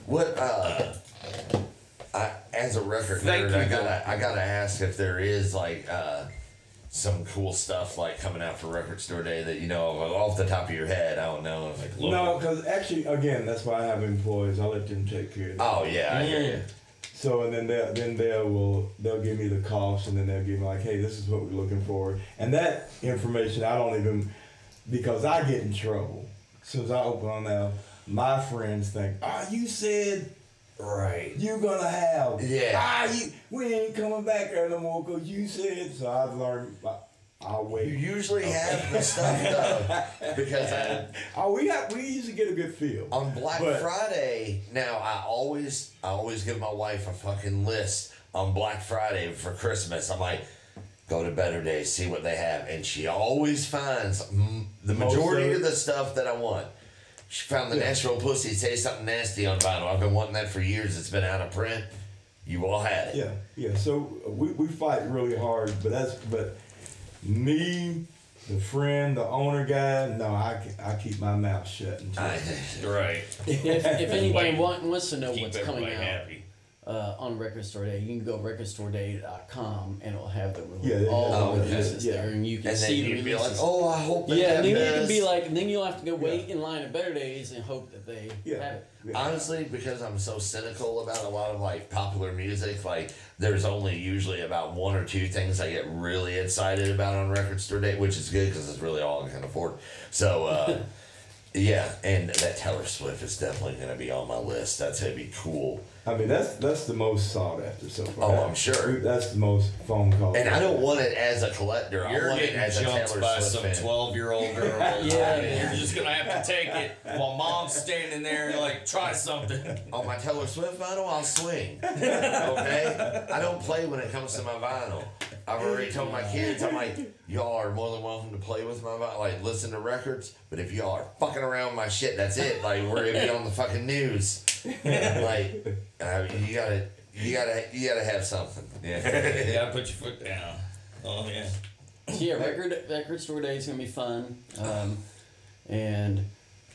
What uh, I as a record Thank nerd, you, I gotta I gotta ask if there is like uh some cool stuff like coming out for Record Store Day that you know off the top of your head. I don't know. Like, No, because actually, again, that's why I have employees. I let them take care of it. oh yeah, I hear you. So and then they then they will they'll give me the cost and then they'll give me like, hey, this is what we're looking for. And that information I don't even because I get in trouble. As soon as I open on now, my friends think, ah, you said Right. you're gonna have Yeah. ah you we ain't coming back there no more because you said so I've learned I'll You wait. usually have the stuff though, because I, [laughs] Oh we got we usually get a good feel. on Black But- Friday now I always I always give my wife a fucking list on Black Friday for Christmas. I'm like, go to Better Days, see what they have, and she always finds the majority of of the stuff that I want. She found the Yeah. Nashville Pussy Say Something Nasty on vinyl. I've been wanting that for years. It's been out of print. You all had it. Yeah, yeah. So we, we fight really hard, but that's but me, the friend, the owner guy. No, I I keep my mouth shut until. I, [laughs] right. If, if [laughs] anybody Wait. wants to know Keep what's coming out, happy. Uh, on Record Store Day. You can go recordstoreday.com and it'll have the release, Yeah, yeah, all yeah. the Oh, okay. releases Yeah. there, and you can And then see the you'd be like, releases. oh, I hope they yeah, have and then you can be like, and then you'll have to go wait in line at Better Days and hope that they Yeah. have it. Yeah. Honestly, because I'm so cynical about a lot of like popular music, like there's only usually about one or two things I get really excited about on Record Store Day, which is good because it's really all I can afford. So, uh, [laughs] yeah, and that Taylor Swift is definitely going to be on my list. That's going to be cool. I mean, that's that's the most sought after so far. Oh, I'm sure. That's the most phone calls. And I don't want it as a collector. I You're want it getting as a jumped Taylor by Swift some fan. twelve-year-old girl. [laughs] Yeah, yeah, you're just gonna have to take it while mom's standing there and like try something. [laughs] On my Taylor Swift vinyl, I'll swing. Okay? I don't play when it comes to my vinyl. I've already told my kids, I'm like, y'all are more than welcome to play with my vinyl, like listen to records, but if y'all are fucking around with my shit, that's it. Like, we're gonna be on the fucking news. [laughs] Like, uh, you gotta, you gotta, you gotta have something. Yeah, you gotta put your foot down. Oh yeah. So yeah, record record store day is gonna be fun, um, and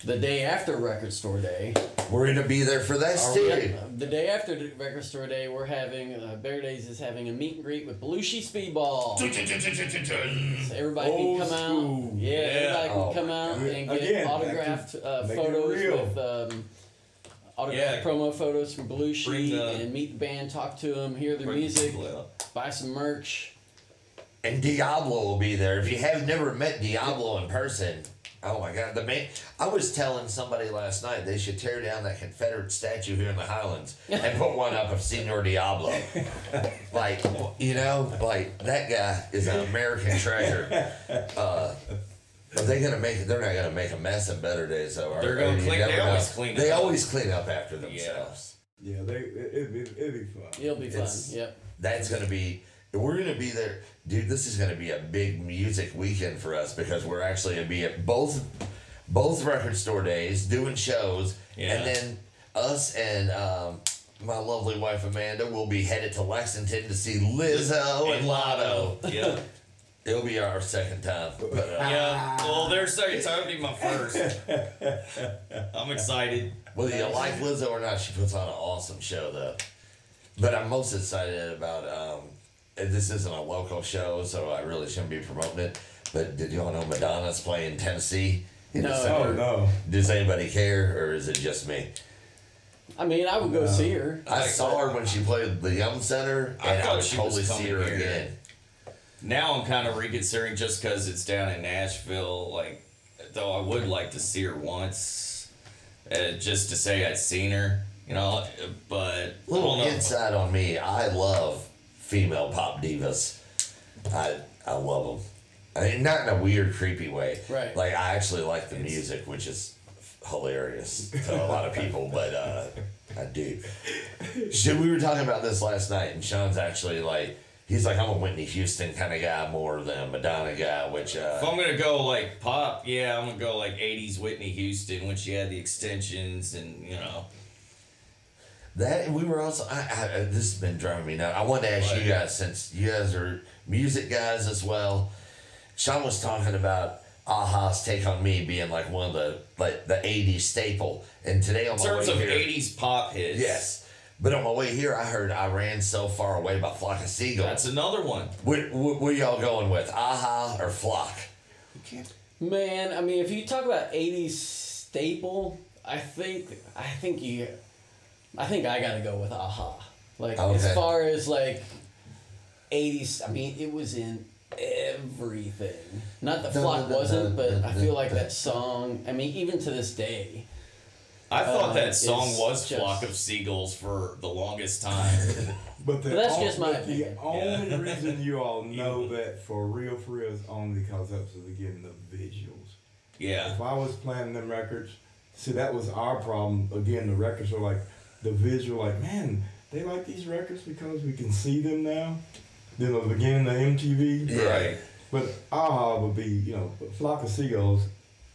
the day after record store day, we're gonna be there for that Are too. we- the day after the record store day, we're having uh, Better Days is having a meet and greet with Belushi Speedball. So everybody Old can come school. out. Yeah, Yeah. everybody can Oh, come out God. and get Again, autographed uh, make it photos real. with um, autographed Yeah. promo photos from Belushi Bring the- and meet the band, talk to them, hear their music, people buy some merch. And Diablo will be there. If you have never met Diablo in person, oh my god, the man! I was telling somebody last night they should tear down that Confederate statue here in the Highlands and put one up of Senor Diablo. [laughs] like, you know, like that guy is an American treasure. Uh, are they gonna make it? They're not gonna make a mess in better days, though. Are They're gonna clean- never they know. always clean They up. always clean up after themselves. Yeah, they it, it'd, be, it'd be fun. It'll be fun. It's- Yep. That's gonna be. We're gonna be there, dude. This is gonna be a big music weekend for us because we're actually gonna be at both, both record store days doing shows, Yeah. and then us and um, my lovely wife Amanda will be headed to Lexington to see Lizzo and Latto. Yeah. [laughs] It'll be our second time, but uh, Yeah. Well, they're saying it's gonna be my first. [laughs] I'm excited. whether you like Lizzo or not, she puts on an awesome show though. But I'm most excited about. Um, and this isn't a local show, so I really shouldn't be promoting it. But did y'all know Madonna's playing Tennessee in No. December? Oh no. Does anybody care, or is it just me? I mean, I would go No. see her. I saw her when she played the Yum Center, I and I, thought would she was totally see her here. again. Now I'm kind of reconsidering just because it's down in Nashville. Like, though I would like to see her once, uh, just to say I'd seen her. You know, but I Little don't insight on me: I love female pop divas. I I love them. I mean, not in a weird, creepy way. Right. Like I actually like the music, which is hilarious to a lot of [laughs] people, but uh, I do. Shit, we were talking about this last night, and Sean's actually like, he's like, I'm a Whitney Houston kind of guy more than a Madonna guy, which uh, If I'm gonna go like pop, yeah, I'm gonna go like '80s Whitney Houston when she had the extensions and you know. That we were also. I, I, this has been driving me nuts. I wanted to ask you guys since you guys are music guys as well. Sean was talking about Aha's "Take on Me" being like one of the like the '80s staple, and today on In my terms way of here, '80s pop hits, yes. But on my way here, I heard "I Ran So Far Away" by Flock of Seagulls. that's another one. what, what, what y'all going with, Aha or Flock? Man, I mean, if you talk about '80s staple, I think I think you, I think I gotta go with Aha. Like Okay. as far as like '80s, I mean, it was in everything. Not that Flock wasn't, but I feel like that song. I mean, even to this day. I thought Uh, that song was just- "Flock of Seagulls" for the longest time. [laughs] But, the But that's on- just my opinion. The only reason you all [laughs] know that for real, for real, is only because that was again the visuals. yeah, If I was playing them records, see that was our problem. Again, the records were like the visual, like man, they like these records because we can see them now. Then the beginning of MTV, Yeah. right. but AHA would be, you know, Flock of Seagulls.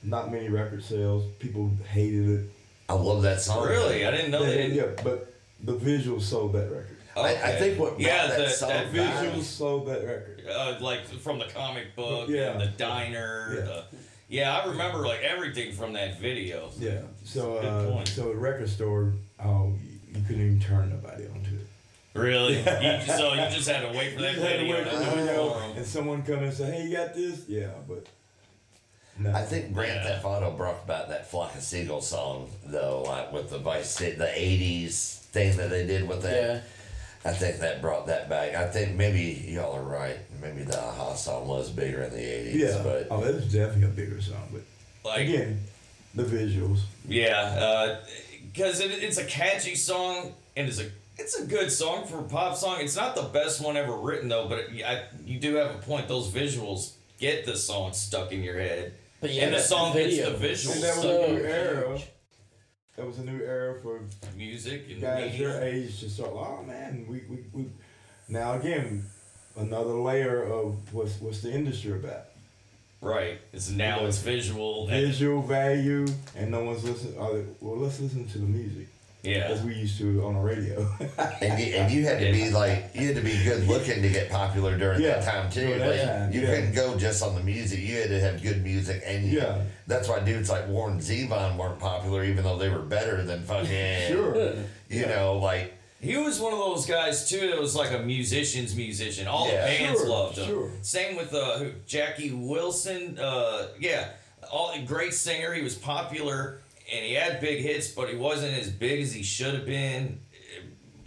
Not many record sales. People hated it. I love that song. Really, I didn't know They- they. yeah, but the visuals sold that record. I, I think what yeah, that the, song that back- Visuals sold that record. uh, like from the comic book, Yeah. and the diner. Yeah. The, yeah, I remember like everything from that video. Yeah. So Good uh, point. so the record store, oh, you, you couldn't even turn nobody onto it. Really? [laughs] You, so you just had to wait for that You had to video to for do the it video, for 'em. and someone come and say, "Hey, you got this?" Yeah, but no. I think Grand Yeah. Theft Auto brought back that Flock of Seagulls song though, like with the Vice City, the '80s thing that they did with that. Yeah. I think that brought that back. I think maybe y'all are right. Maybe the Aha song was bigger in the '80s, yeah. but oh, it was definitely a bigger song, but Like, again, the visuals. Yeah, uh, because it, it's a catchy song and it's a it's a good song for a pop song. It's not the best one ever written though, but it, I, you do have a point. Those visuals get the song stuck in your head, But yeah, and the song video gets the visuals And visuals that was stuck a new your head. era. That was a new era for Music and guys your age to start. Oh man, we, we, we now again another layer of what's what's the industry about? Right. It's now it's visual. and- Visual value, and no one's listening. Oh, uh, well, let's listen to the music Yeah. as we used to on the radio. [laughs] and you, and you had to be like you had to be good looking to get popular during Yeah, that time too. during that Like, time, you yeah. couldn't go just on the music. You had to have good music, and you, Yeah. that's why dudes like Warren Zevon weren't popular, even though they were better than fucking. sure. You Yeah. know, like He was one of those guys too that was like a musician's musician. All Yeah. the bands Sure, loved him. sure. Same with uh, who, Jackie Wilson. Uh, yeah, all great singer. He was popular and he had big hits, but he wasn't as big as he should have been,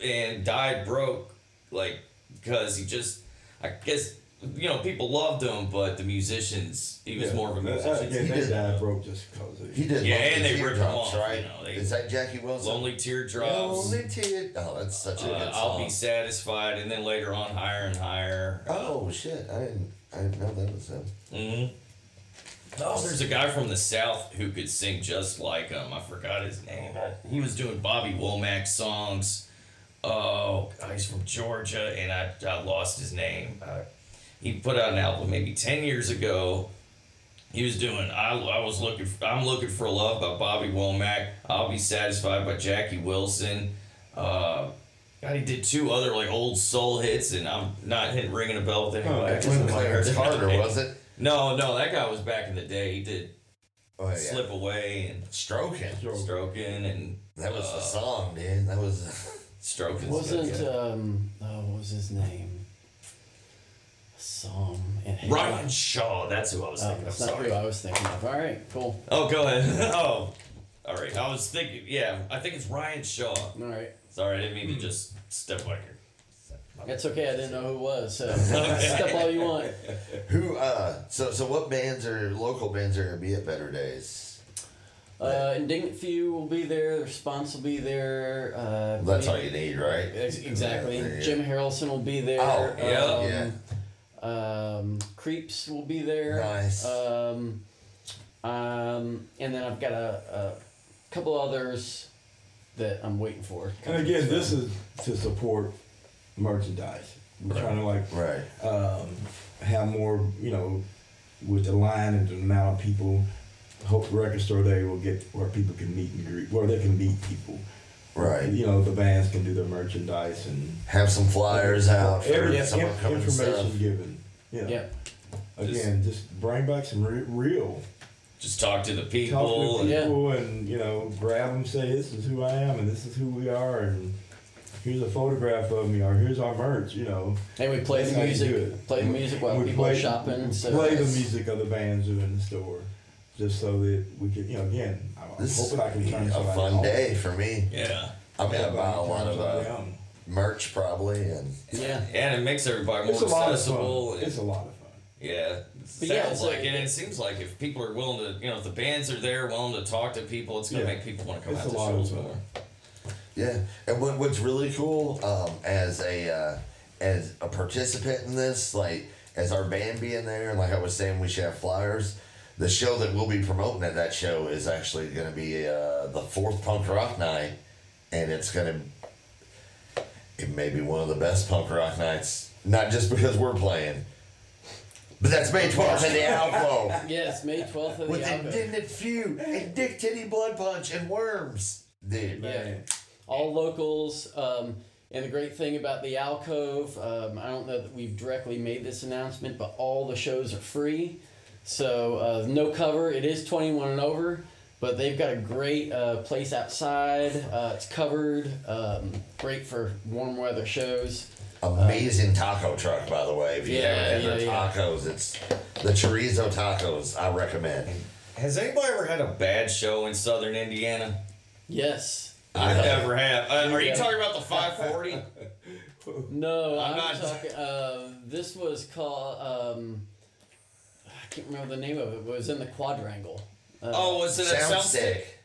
and died broke. Like because he just, I guess you know people loved him, but the musicians he was Yeah. more of a Uh, musician. Again, He did- died broke just because of he did. Yeah, Lonely and they ripped him Teardrops, off, right? you know, they- Is that Jackie Wilson? Lonely teardrops. Lonely tear. Oh, that's such a good Uh, song. I'll be satisfied, and then later on, higher and higher. Oh shit! I didn't. I didn't know that was him. hmm Oh, there's a guy from the south who could sing just like him. I forgot his name. He was doing Bobby Womack songs. Oh, God, he's from Georgia, and I, I lost his name. Uh, he put out an album maybe ten years ago. He was doing I, I was looking for, I'm looking for love by Bobby Womack. I'll be satisfied by Jackie Wilson. Uh, God, he did two other like old soul hits, and I'm not hitting ringing a bell with Oh, anybody. I just heard Clarence it. Carter [laughs] was it? No, no, that guy was back in the day. He did Oh yeah. slip away and Stroking. Stroke. stroking and That was uh, the song, dude. That was. [laughs] Stroking Wasn't um oh what was his name? Song and Ryan Shaw. That's who I was Oh, thinking. of. that's not Sorry. who I was thinking of. All right, cool. Oh, go ahead. [laughs] oh, all right. I was thinking. Yeah, I think it's Ryan Shaw. All right, Sorry, I didn't mean to just step on your. that's okay. I didn't know who it was. So [laughs] [laughs] step all you want. Who? Uh. So so what bands are local bands are gonna be at Better Days? Uh, Indignant Few will be there. The Response will be there. Uh, That's all you need, right? Ex- Exactly. Yeah, yeah. Jim Harrelson will be there. Oh, yeah, um, Um, Creeps will be there. Nice. Um, um, and then I've got a, a couple others that I'm waiting for. And again, this is to support merchandise. We're trying to like Right. um, have more, you know, with the line and the amount of people. Hope the record store day will get where people can meet and greet, where they can meet people. Right. You know, the bands can do their merchandise and Have some flyers out for every some information stuff. given. Yeah. Yeah. Again, just bring back some re- real. Just talk to the people. Talk people. to and- Yeah. people and you know, grab them. Say this is who I am and this is who we are and here's a photograph of me or here's our merch. You know, And we play That's the how do music. it. Play the music while We people are shopping. we So play the music of the bands who are in the store, just so that we can, you know, again, I'm This is hoping I can turn a fun on. day for me. Yeah. I'm Yeah, gonna but buy can a lot turn of uh, on. Merch probably, and Yeah. And it makes everybody more It's a accessible. and- It's a lot of fun. Yeah, But yeah, sounds so- like it. And it seems like if people are willing to, you know, if the bands are there, willing to talk to people, it's gonna Yeah. make people want to come It's out to lot shows more. yeah. And what, what's really cool um, as a uh, as a participant in this, like as our band being there, and like I was saying, we should have flyers. The show that we'll be promoting at that show is actually going to be uh, the fourth punk rock night, and it's going to it may be one of the best punk rock nights. Not just because we're playing, but that's May twelfth in the Alpo. [laughs] Yes, May twelfth of the Alcove. with Alco. Indignant Few and Dick Titty Blood Punch and Worms. Dude. Yeah. All locals. Um, and the great thing about the alcove, um, I don't know that we've directly made this announcement, but all the shows are free. So uh, no cover. It is 21 and over, but they've got a great uh, place outside. Uh, it's covered. Um, great for warm weather shows. Amazing taco truck, by the way. If you Yeah, haven't had their yeah, yeah. tacos, it's the chorizo tacos. I recommend. Has anybody ever had a bad show in Southern Indiana? Yes. I I have. never have. Uh, are you talking about the 540? [laughs] No, I'm I'm, not- talking. Uh, this was called. Um, I can't remember the name of it. But it was in the quadrangle. Uh, oh, was it a Sound soundstick stick.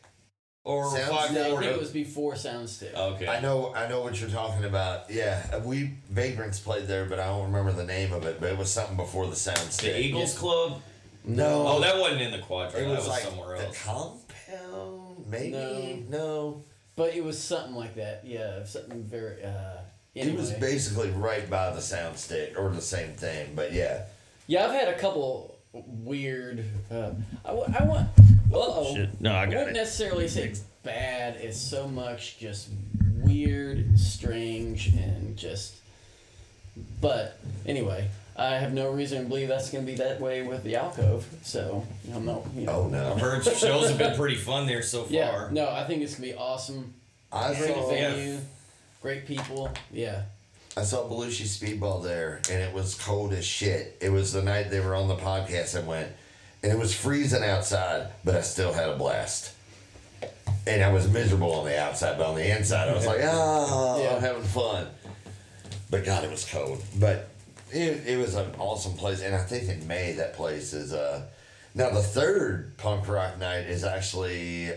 or Sound- no, I think it was before Soundstick. Okay. I know, I know what you're talking about. Yeah, we vagrants played there, but I don't remember the name of it. But it was something before the sound the stick. Eagles Club? No, Oh, that wasn't in the it quadrant. was, that was like somewhere the else. compound. Maybe no. But it was something like that. Yeah, something very. Uh, It was basically right by the sound stick, or the same thing. But yeah, Yeah, I've had a couple weird. Uh, I, w- I want. Uh-oh. Shit. No, I I got wouldn't it. necessarily say it's bad. It's so much just weird, strange, and just. But anyway, I have no reason to believe that's going to be that way with the alcove. So I'm not. You know, oh no, I've heard shows have been [laughs] pretty fun there so far. Yeah. No, I think it's going to be awesome. I Great saw Yeah. venue, great people. Yeah. I saw Belushi Speedball there, and it was cold as shit. It was the night they were on the podcast and went, and it was freezing outside, but I still had a blast. And I was miserable on the outside, but on the inside, I was like, [laughs] ah, Yeah. I'm having fun. But God, it was cold. But it, it was an awesome place, and I think in May that place is uh. Now the third punk rock night is actually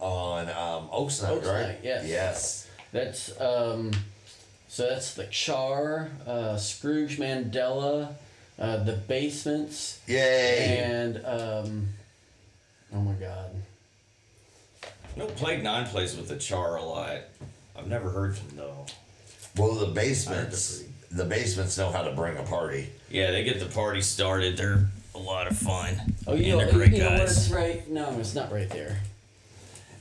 on um, Oaks Night, Oaks right? Night, yes. Yes. That's um, so that's the Char, uh, Scrooge Mandela, uh, the Basements, Yay. and um, oh my God, No, Plague Nine plays with the Char a lot. I've never heard from though. Well, the basements, the basements know how to bring a party. Yeah, they get the party started. They're a lot of fun. oh you and know, they're great you know what? guys. It's right. No, it's not right there.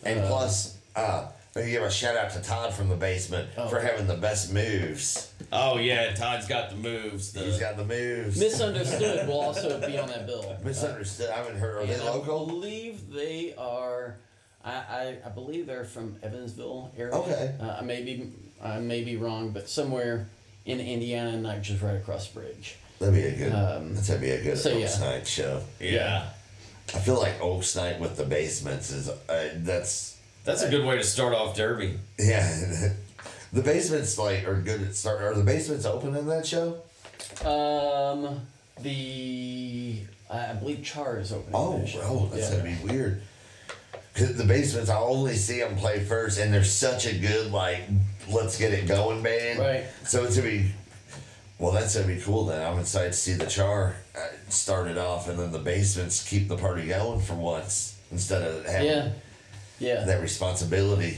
And Uh, plus, uh, maybe give a shout out to Todd from the basement Oh. for having the best moves. Oh yeah, Todd's got the moves. The, He's got the moves. Misunderstood will also be on that bill. Misunderstood. I haven't heard. Are they And I local? believe they are. I, I, I believe they're from Evansville area. Okay. Uh, I may be I may be wrong, but somewhere in Indiana, not just right across the bridge. That'd be a good. Um, that'd be a good so, Oaks yeah. Night show. yeah. I feel like Oaks Night with the basements is uh, that's That's a good way to start off Derby. yeah. [laughs] the basements like are good at start. Are the basements open in that show? Um, the I I believe Char is opening. Oh, that show. bro, that's Yeah. gonna be weird. Cause the basements, I only see them play first, and they're such a good like, let's get it going band. Right. So it's gonna be, well, that's gonna be cool. Then I'm excited to see the char uh, start it off, and then the basements keep the party going for once instead of having Yeah, yeah. that responsibility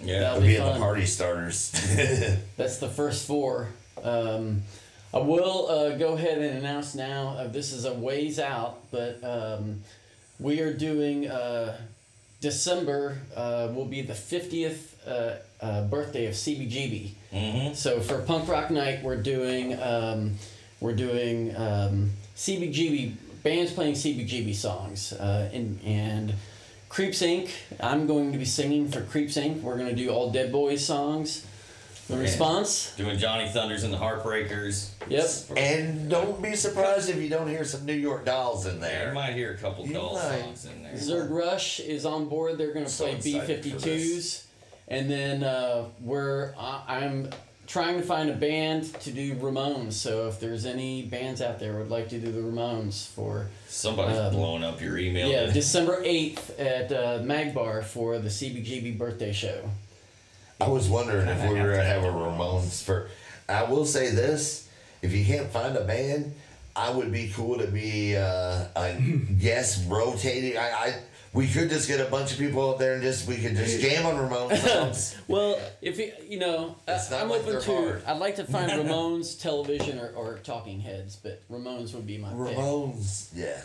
Yeah. Of be being the party starters. [laughs] That's the first four. Um, I will uh, go ahead and announce now. Uh, this is a ways out, but um, we are doing uh, December. Uh, will be the fiftieth uh, uh, birthday of CBGB. Mm-hmm. So for Punk Rock Night, we're doing um, we're doing um, CBGB bands playing CBGB songs, uh, and and Creeps Inc. I'm going to be singing for Creeps Inc. We're going to do all Dead Boys songs. The response? Doing Johnny Thunders and the Heartbreakers. Yep. and don't be surprised if you don't hear some New York Dolls in there. you might hear a couple You doll might. songs in there. Zerg Rush is on board. They're going to So play B 52s. And then uh, we're I, I'm trying to find a band to do Ramones. So if there's any bands out there would like to do the Ramones for Somebody's Um, blowing up your email. yeah today. [laughs] December 8th at uh, Magbar for the CBGB birthday show. I was wondering if we were gonna have a Ramones for. I will say this: if you can't find a band, I would be cool to be uh, a guest rotating. I, I we could just get a bunch of people up there and just we could just jam on Ramones songs. [laughs] Well, if you you know, I, am like open to. hard. I'd like to find [laughs] Ramones television or, or Talking Heads, but Ramones would be my pick. Ramones, yeah,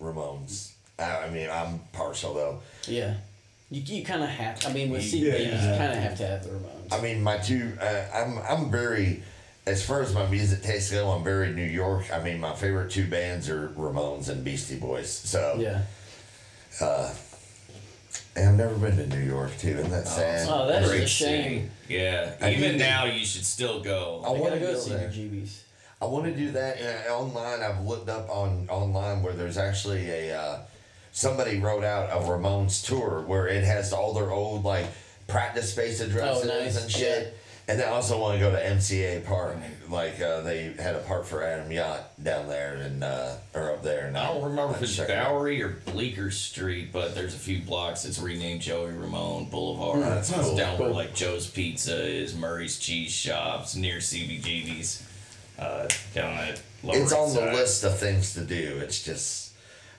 Ramones. I, I mean, I'm partial though. Yeah. You, you kind of have. I mean, with CB, Yeah. you kind of have to have the Ramones. I mean, my two. Uh, I'm I'm very. As far as my music tastes go, I'm very New York. I mean, my favorite two bands are Ramones and Beastie Boys. So yeah. And I've never been to New York too, and that's sad. Oh, that is Great a shame. city. Yeah. I Even do now, you should still go. I I wanna gotta go go see there. the GBs. I want to do that and online. I've looked up on online where there's actually a uh, somebody wrote out a Ramones tour where it has all their old like practice space addresses Oh, nice. and shit. And I also want to go to MCA Park. Like uh, they had a park for Adam Yauch down there and uh, or up there. And I don't remember if it's check it out. Bowery or Bleecker Street, but there's a few blocks that's renamed Joey Ramone Boulevard. Oh, that's It's cool. down where like Joe's Pizza is, Murray's Cheese Shops, near CBGB's, uh, down at Lower It's on the Side. list of things to do. It's just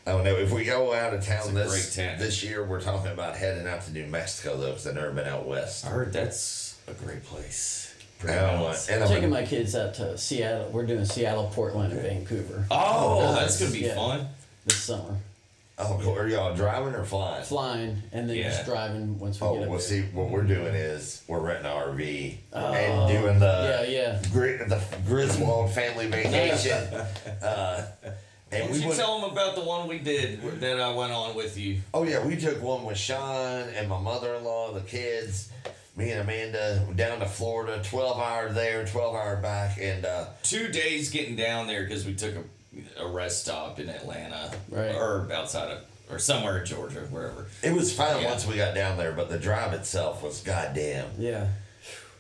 I don't know if we go out of town a this great town. this year. We're talking about heading out to New Mexico though, because I've never been out west. I heard that's a great place. And I'm, uh, and I'm Taking my kids out to Seattle. We're doing Seattle, Portland, and Vancouver Oh, Nice. that's gonna be Yeah. fun. this summer. Oh, cool. Are y'all driving or flying? Flying and then Yeah. just driving once we Oh, get up well, there. see, what we're doing is we're renting an RV Oh, and doing the yeah, yeah. Gri- the Griswold family vacation. [laughs] uh, and Why we don't you went, tell them about the one we did that I went on with you? oh yeah, we took one with Sean and my mother-in-law, the kids, me and Amanda down to Florida. Twelve hour there, twelve hour back, and uh, Two days getting down there because we took a, a rest stop in Atlanta, Right. or outside of, or somewhere in Georgia, wherever. it was fine Yeah. once we got down there. But the drive itself was goddamn. Yeah.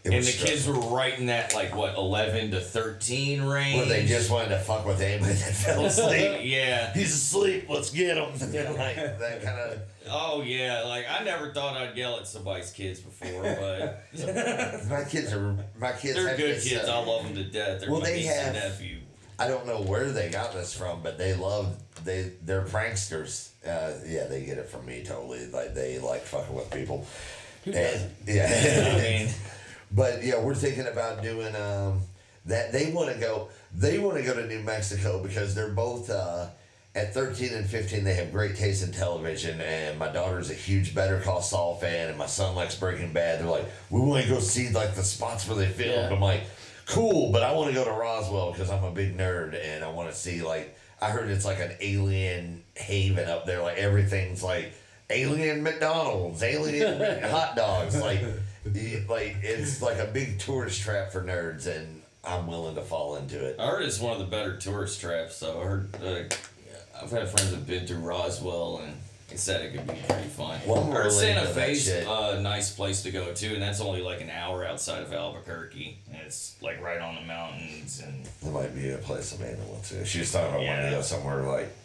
It and was the kids stressful. were right in that like what eleven to thirteen range. Where they just wanted to fuck with anybody that fell [laughs] asleep. yeah. He's asleep. Let's get him. [laughs] like that kind of. Oh yeah. Like I never thought I'd yell at somebody's kids before, but [laughs] My kids are my kids. they're have good this, kids. I love them to death. They're well, my they niece and have- nephew. I don't know where they got this from, but they love they they're pranksters. Uh, yeah, they get it from me totally. Like they like fucking with people. Who And- yeah. I mean, but yeah, we're thinking about doing um that. They want to go. They want to go to New Mexico because they're both. Uh, at 13 and 15, they have great taste in television, and my daughter's a huge Better Call Saul fan, and my son likes Breaking Bad. They're like, we want to go see like the spots where they filmed. Yeah. I'm like, cool, but I want to go to Roswell because I'm a big nerd, and I want to see like I heard it's like an alien haven up there. Like everything's like alien McDonald's, alien [laughs] hot dogs, like like it's like a big tourist trap for nerds, and I'm willing to fall into it. I heard it's one of the better tourist traps. So I heard uh, I've had friends that've been to Roswell and they said it could be pretty fun. Well, Santa Fe's a nice place to go to, and that's only like an hour outside of Albuquerque. And it's like right on the mountains, and There might be a place Amanda wants to. She was talking about wanting to go somewhere like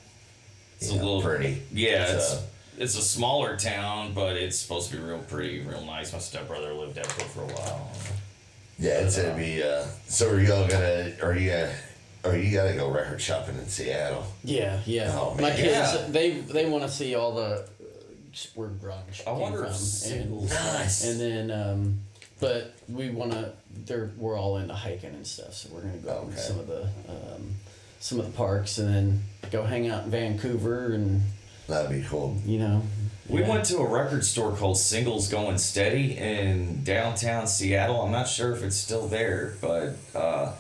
it's know, little pretty. Yeah, it's So- it's a smaller town, but it's supposed to be real pretty, real nice. My stepbrother lived out there for a while. yeah, it's gonna be. Uh, so are y'all gonna? Are you? Gonna, or you gotta go record shopping in Seattle? Yeah, yeah. Oh, My man. kids, Yeah. they they want to see all the uh, where grunge I came wonder from, and, singles- Nice. and then, um, but we want to. They're we're all into hiking and stuff, so we're gonna go Okay. to some of the um, some of the parks, and then go hang out in Vancouver, and That'd be cool. you know. We yeah. went to a record store called Singles Going Steady in downtown Seattle. I'm not sure if it's still there, but uh,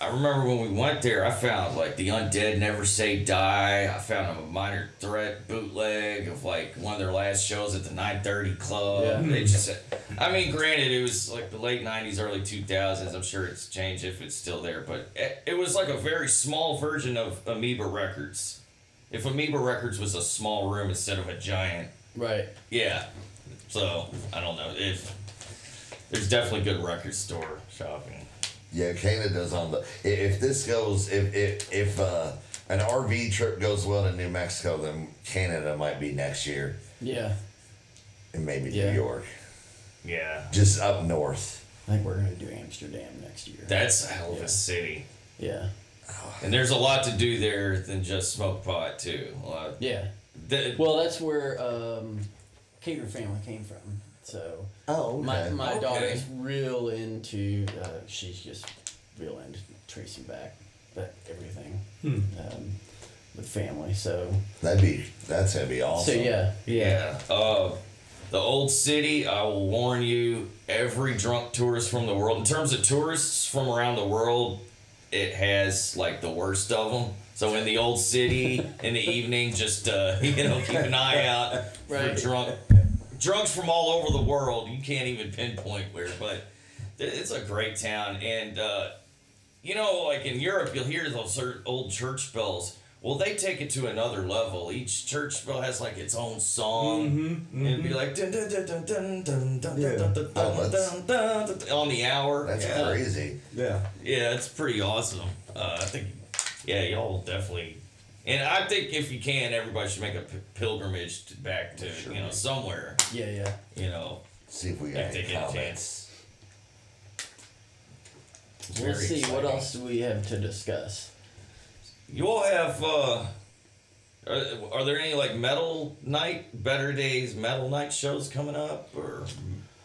I remember when we went there, I found like the Undead Never Say Die. I found a Minor Threat bootleg of like one of their last shows at the 930 Club. Yeah. They just, I mean, granted, it was like the late 90s, early 2000s. I'm sure it's changed if it's still there, but it, it was like a very small version of Amoeba Records. If Amoeba Records was a small room instead of a giant Right. yeah. So I don't know if there's definitely good record store shopping. Yeah, Canada's on the. If this goes, if if if uh, an RV trip goes well to New Mexico, then Canada might be next year, Yeah. and maybe Yeah. New York, Yeah. just up north. I think we're gonna do Amsterdam next year. That's a hell of Yeah. a city. yeah. And there's a lot to do there than just smoke pot too. A. Yeah. The, Well, that's where um, Cater family came from. So Oh, okay. my my Okay. daughter's real into. Uh, she's just real into tracing back, but everything um, with family. So That'd be that's gonna be awesome. so yeah yeah. Uh, the old city. I will warn you. Every drunk tourist from the world, in terms of tourists from around the world, it has like the worst of them. So in the old city in the evening, just uh, [laughs] you know, keep an eye out Right. for drunk drunks from all over the world. You can't even pinpoint where, but it's a great town. And uh, you know, like in Europe, you'll hear those old church bells. Well, they take it to another level. Each church bell has like its own song, and it'd be like dun dun dun dun dun dun dun Yeah. dun dun Oh, dun dun dun dun on the hour. That's yeah. crazy. Yeah. Yeah, it's pretty awesome. Uh, I think, yeah, y'all definitely. And I think if you can, everybody should make a p- pilgrimage to, back to you know somewhere. Yeah, yeah. You know, See if we got If they any get a comments. it's We'll very see. What else do we have to discuss? You all have. Uh, are, are there any like metal night, better days metal night shows coming up, or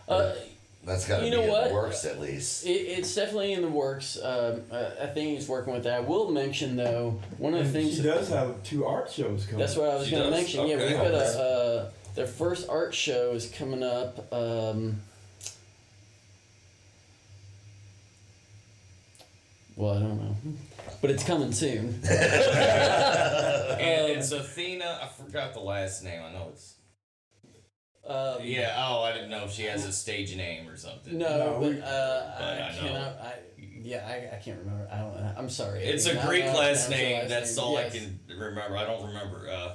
Uh, That's got to You be know in what? the works at least. it, it's definitely in the works. Um, I, I think he's working with that. I will mention though, one of the And things she does have two art shows coming. Up. That's what I was She going to does? mention. Yeah, Okay. we've got a uh, their first art show is coming up. Um, well, I don't know, but it's coming soon. [laughs] and it's Athena. I forgot the last name. I know it's. Um, Yeah. Oh, I didn't know if she has a stage name or something. No, No, but we- uh, But I, I know. cannot. I yeah, I, I can't remember. I don't. I'm sorry. It's a Greek I last pronounce name. last That's name. all Yes. I can remember. I don't remember. Uh,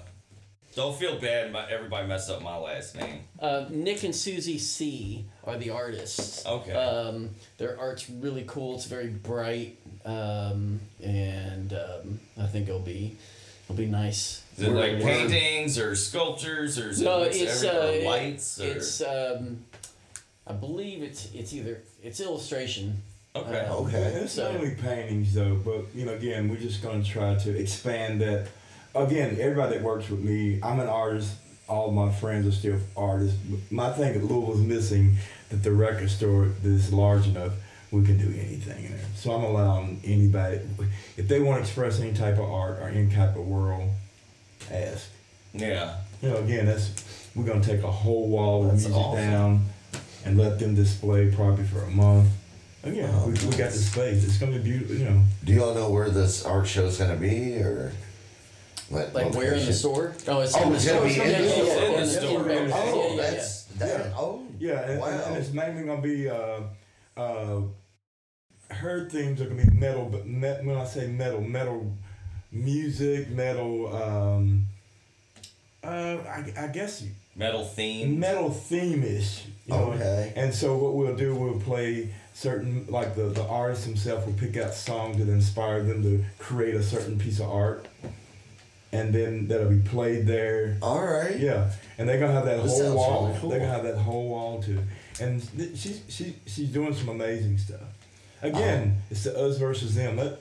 don't feel bad. My, everybody messed up my last name. Uh, Nick and Susie C are the artists. Okay. Um, their art's really cool. It's very bright, um, and um, I think it'll be it'll be nice. Is it like paintings or sculptures or is it No, what's it's uh, or lights or it's um, I believe it's it's either it's illustration. okay. uh, Okay. It's So- mainly paintings though, but you know, again, we're just gonna try to expand that. Again, everybody that works with me, I'm an artist. All my friends are still artists. My thing at Louisville's missing that the record store is large enough. We can do anything in there. So I'm allowing anybody, if they want to express any type of art or any type of world, ask. Yeah. You know, again, that's we're gonna take a whole wall of That's music awesome. down and let them display probably for a month. Again, Oh, we, we got the space. It's gonna be beautiful. You know, Do y'all know where this art show is gonna be, or what Like where in the store? Oh, it's Oh, in the it's store. gonna be in yeah, the yeah, store. yeah, In the store. Oh, Yeah, yeah, yeah. that's that. Oh, yeah, and, wow. and, and it's mainly gonna be uh, uh, her themes are gonna be metal. But me- when I say metal, metal music, metal. Um, uh, I, I guess Metal theme. metal theme-ish. You know? Okay. And so what we'll do, we'll play certain, like the, the artist himself will pick out songs that inspire them to create a certain piece of art. And then that'll be played there. all right. Yeah. And they're gonna have that That whole wall. really cool. They're gonna have that whole wall too. And th- she's she, she's doing some amazing stuff. Again, Oh. it's the us versus them. Let,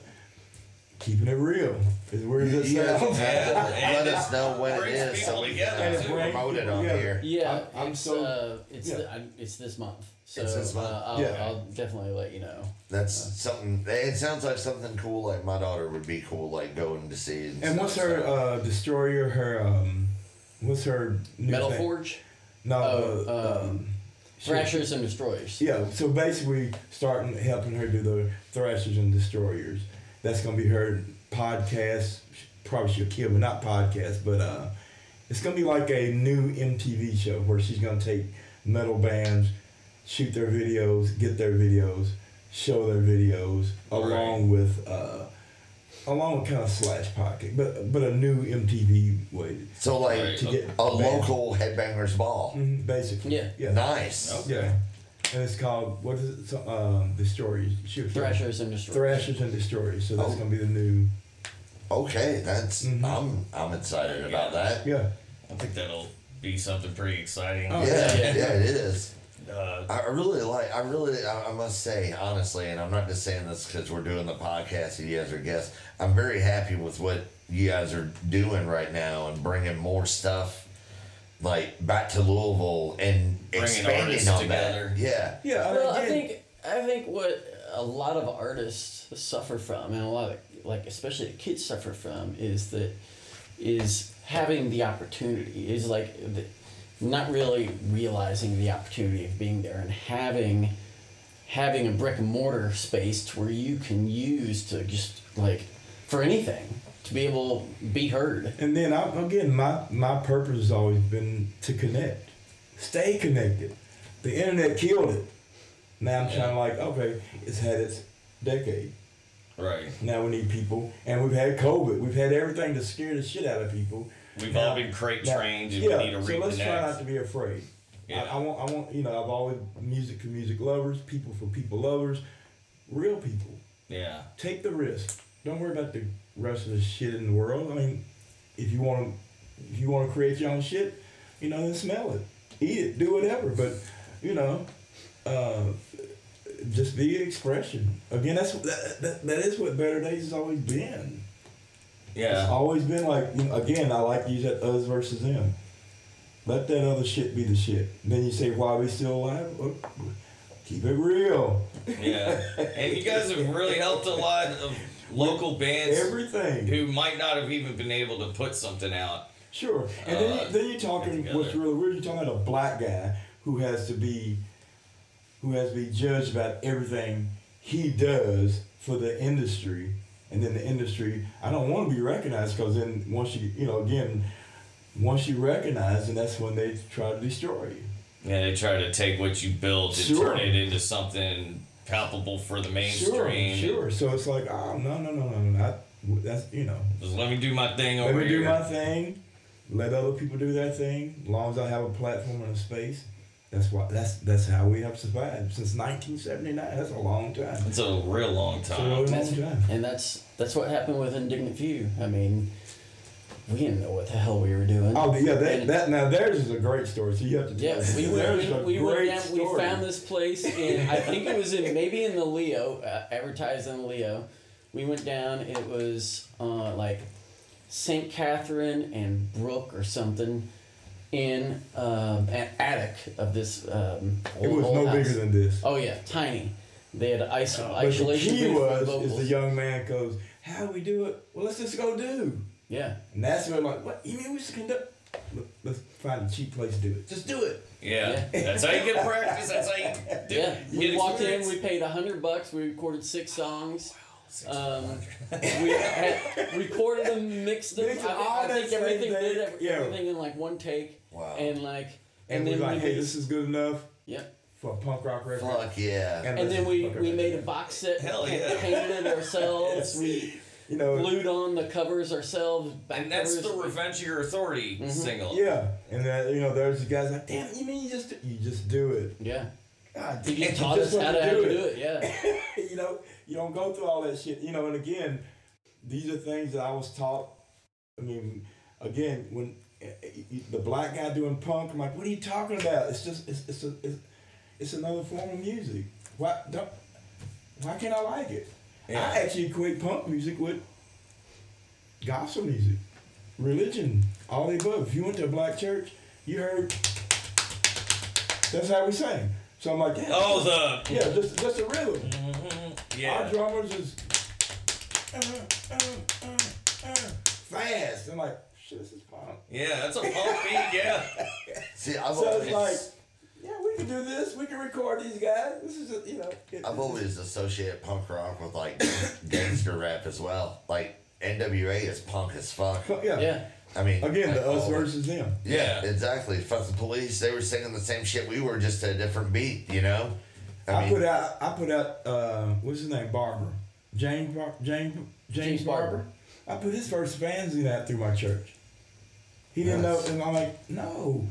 keeping it real. As weird as it Yeah. sounds. Let us know when it is so we together, can uh, promote it on Yeah. here. Yeah, I'm- I'm it's so- uh, it's yeah. the, I'm, it's this month. So It's this month? Uh, I'll, Yeah. I'll definitely let you know. That's something. It sounds like something cool. Like my daughter would be cool. Like going to see. And, And what's her uh, destroyer? Her um, what's her new Metal thing? Forge, No, Oh, uh, um, um, she- Thrashers and Destroyers. Yeah, so basically starting helping her do the Thrashers and Destroyers. That's gonna be her podcast. Probably she'll kill me, not podcast, but uh, it's gonna be like a new MTV show where she's gonna take metal bands, shoot their videos, get their videos, show their videos, along with uh, along with kind of slash pocket, but but a new MTV way so like Right. to get a band. local headbangers ball. Mhm, basically. Yeah. Yeah. Nice. Okay. Yeah, and it's called what is it? So, um, the stories. Shoot, Thrashers and Destroyers. Thrashers and Destroyers. So that's Oh. gonna be the new. Okay, that's Mhm. I'm I'm excited about that. Yeah. I think that'll be something pretty exciting. Oh, yeah, yeah. yeah, it is. Uh, I I really like. I really. I, I must say honestly, and I'm not just saying this because we're doing the podcast and you guys are guests. I'm very happy with what you guys are doing right now and bringing more stuff like back to Louisville and Bringing expanding on together. that. Yeah. Yeah. I Well, I again, think I think what a lot of artists suffer from, and a lot of like especially the kids suffer from, is that is having the opportunity is like the, not really realizing the opportunity of being there and having having a brick and mortar space to where you can use to just like for anything to be able to be heard. And then I, again, my my purpose has always been to connect, stay connected. The internet killed it. Now I'm trying to like, okay, it's had its decade. Right. Now we need people, and we've had COVID. We've had everything to scare the shit out of people. We've all been crate now- trained and yeah, we need to so let's try not to be afraid. Yeah. I, I want, I want, you know, I've always music for music lovers, people for people lovers, real people. Yeah. Take the risk. Don't worry about the rest of the shit in the world. I mean, if you want to, if you want to create your own shit, you know, then smell it, eat it, do whatever. But you know, uh, just be an expression. Again, that's that, that, that is what Better Days has always been. It's Yeah. always been like, you know, again, I like to use that us versus them. Let that other shit be the shit. then you say, why are we still alive? Well, keep it real. Yeah. And you guys have really helped a lot of [laughs] local bands Everything. who might not have even been able to put something out. Sure. And then, Uh, you, then you're talking, what's really weird, you're talking about a black guy who has to be, who has to be judged about everything he does for the industry. And then the industry, I don't want to be recognized because then once you, you know, again, once you recognize, and that's when they try to destroy you. Yeah, they try to take what you built and Sure. turn it into something palpable for the mainstream. Sure, sure. So it's like, oh no, no, no, no, no. That's you know. Just let me do my thing over here. Let me here. do my thing. Let other people do their thing. As long as I have a platform and a space. That's why. That's that's how we have survived since 1979. That's a long time. It's a real long It's a time. really long time. and that's that's what happened with Indignant Few. I mean, we didn't know what the hell we were doing. Oh yeah, that, that now theirs is a great story. So you have to. Tell Yeah, us. we There's went, we, we went down, we found this place in, I think it was in, maybe in the Leo, uh, advertised in the Leo. We went down, it was uh, like St. Catherine and Brook or something in um, an attic of this um, old, It was old no house. bigger than this. Oh yeah, tiny. They had iso- But the isolation key was vocals. is the young man goes, "How do we do it? Well, let's just go do." yeah, And that's when like, what? You mean we just conduct? Look, Let's find a cheap place to do it. Just do it. Yeah. That's how you get practice. That's how you [laughs] do yeah. you We walked experience. in, we paid a hundred bucks. We recorded six songs. Um, we had recorded them, mixed them. I, Mixed think- I think everything did every, Yeah. everything in like one take, Wow. and like, And, and, we're then like, we hey, this is good enough yep. for a punk rock record. Fuck yeah. And this then we we record. made a box set, Hell yeah. painted it ourselves. [laughs] We You know, glued on the covers ourselves. And that's covers. the Revenge of Your Authority Mhm. single. yeah. And then you know, there's the guys like, damn, you mean you just you just do it? Yeah, God, he just taught us how to, how to do it. Yeah, [laughs] you know, you don't go through all that shit. You know, and again, these are things that I was taught. I mean, again, when uh, the black guy doing punk, I'm like, what are you talking about? It's just it's it's a, it's, it's another form of music. Why don't why can't I like it? Yeah. I actually equate punk music with gospel music, religion, all the above. If you went to a black church, you heard that's how we sang. So I'm like, yeah, Oh, the. yeah, just just a rhythm. Mhm. Our Yeah. drummers is uh, uh, uh, uh, fast. I'm like, shit, this is punk. Yeah, that's a punk beat. Yeah. [laughs] See, I've So always, it's like, yeah, we can do this. We can record these guys. This is, a, you know. it- I've always associated punk rock with like [coughs] gangster rap as well. Like NWA is punk as fuck. yeah. yeah. I mean, Again, the all us versus them. Yeah, Yeah. exactly. Fuck the police. They were singing the same shit we were, just a different beat. You know. I, mean, put out. I put out. Uh, what's his name? Barber. James. Bar- James. James, James Barber. Barber. I put his first fanzine out through my church. He didn't Nice. know, and I'm like, no.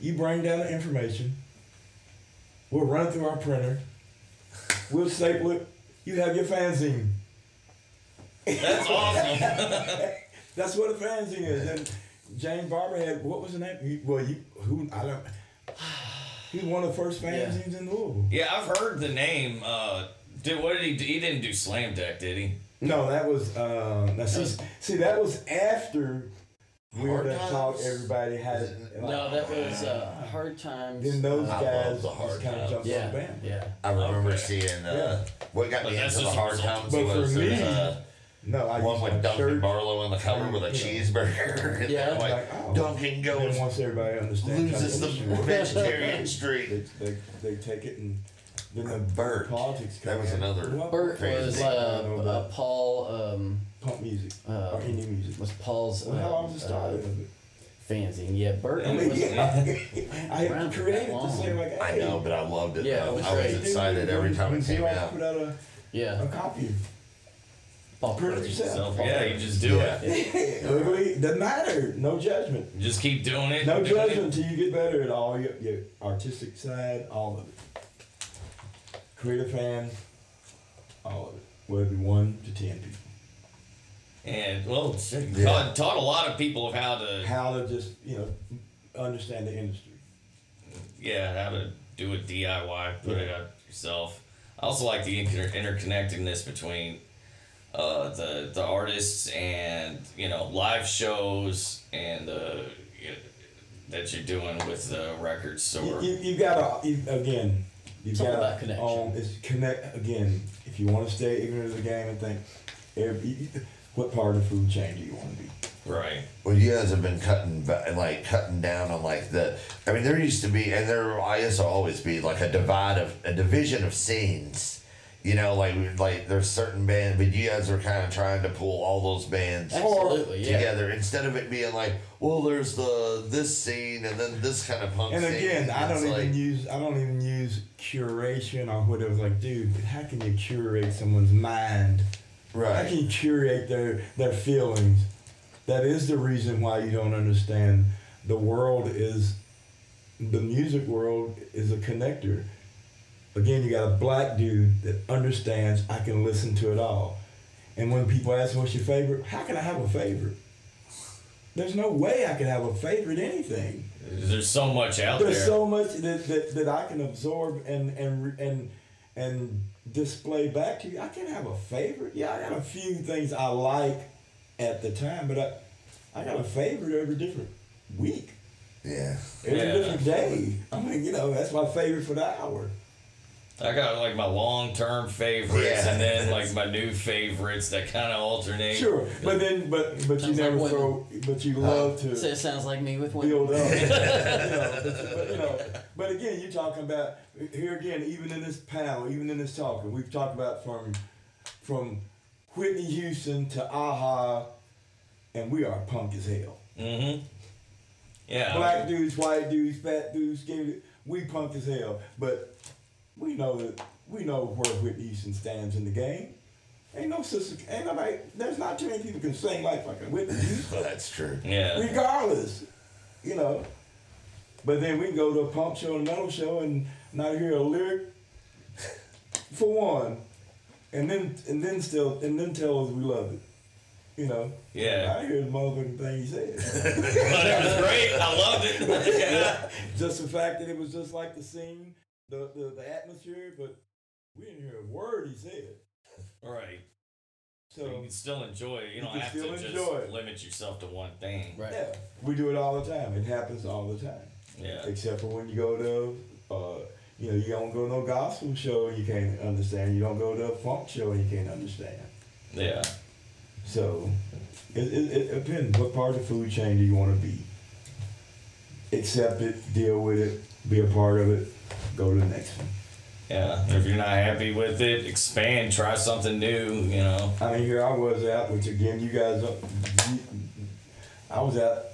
You bring down the information. We'll run it through our printer. We'll staple it. You have your fanzine. That's awesome. [laughs] That's what a fanzine is. And James Barber had what was the name? Well, you who I don't. He was one of the first fanzines in Louisville. yeah, I've heard the name. Uh, did what did he do? He didn't do Slam Deck, did he? No, that was uh, now see, see that was after we were Hard that taught Times? everybody had it- like, No, that was uh, hard times. Then those I guys the just Hard kind of Times. jumped on the band. yeah. I remember Okay. seeing uh, what got But me into the hard times But was for me, uh, No, I one with my Duncan shirt. Barlow on the cover with a Yeah. cheeseburger. [laughs] And Yeah. I'm like, Like, oh. Duncan goes then once everybody understands, loses the [laughs] vegetarian [laughs] streak. they, they take it and then the Bert. politics. That was in. another- Well, Bert was I uh, uh, Paul. Um, punk music Uh, or indie music. was Paul's Well, how long um, was it started? uh, fanzine. Yeah, Burton I mean, was yeah, I around for created that to long. say like, I know, but I loved it. Yeah, it was I was great. excited every time it came out. Put out a, yeah. a copy. Paul Print it Perry. yourself. Yeah, you just do Yeah. it. [laughs] Ugly doesn't matter. No judgment. Just keep doing it. No doing it. judgment until you get better at all your, your artistic side, all of it. Creative fan, all of it. Whether it be one to ten people. And well, shit, Yeah. taught, taught a lot of people of how to How to just, you know, understand the industry. yeah, how to do a DIY, put it out yourself. I also like the inter- interconnectedness between uh, the the artists and you know live shows and uh, you that you're doing with the record You, store. you, you gotta, you, again, you It's all gotta about connection. own- it's connect, again, if you wanna stay ignorant of the game and think, every, what part of the food chain do you wanna be? Right. Well, you guys have been cutting, ba- like cutting down on like the. I mean, there used to be, and there I guess will always be like a divide of a division of scenes. You know, like like there's certain bands, but you guys are kind of trying to pull all those bands Absolutely, yeah. together instead of it being like, well, there's the this scene and then this kind of punk And scene. again, I don't like, even use I don't even use curation or whatever. Like, dude, how can you curate someone's mind? Right. How can you curate their their feelings? That is the reason why you don't understand. The world is the music world is a connector. Again, you got a black dude that understands I can listen to it all. And when people ask what's your favorite, how can I have a favorite? There's no way I can have a favorite anything. There's so much out There's there. There's so much that, that, that I can absorb and and and and display back to you. I can't have a favorite. Yeah, I got a few things I like at the time, but I I got a favorite every different week, Yeah. every Yeah. different day. I mean, you know, that's my favorite for the hour. I got like my long term favorites Yeah. and then like my new favorites that kind of alternate. Sure, but then but but you Sounds like never women. throw. But you love to. So it sounds like me with women. build up. [laughs] you know, but, but, you know, but again, you're talking about here again, even in this panel, even in this talk, we've talked about from from Whitney Houston to Aha, and we are punk as hell. Mm-hmm. Yeah. Black dudes, white dudes, fat dudes, skinny. dudes, We punk as hell, but we know that we know where Whitney Houston stands in the game. Ain't no sister, ain't nobody. There's not too many people can sing like fucking Whitney Houston [laughs] That's true. Yeah. regardless, you know. But then we can go to a punk show and a metal show and not hear a lyric for one, and then and then still and then tell us we love it, you know. Yeah. I hear the motherfucking thing he said. [laughs] but it was great. I loved it. yeah. [laughs] just the fact that it was just like the scene, the the, the atmosphere, but we didn't hear a word he said. All [laughs] right. So you can still enjoy it. You You don't have still to just it. limit yourself to one thing. Right. yeah, we do it all the time. It happens all the time. Yeah. except for when you go to, uh, you know, you don't go to no gospel show and you can't understand. You don't go to a funk show and you can't understand. Yeah. So, it, it, it depends. What part of the food chain do you want to be? Accept it, deal with it, be a part of it, go to the next one. Yeah. If you're not happy with it, expand. Try something new. You know. I mean, here I was out, which again, you guys, uh, I was out,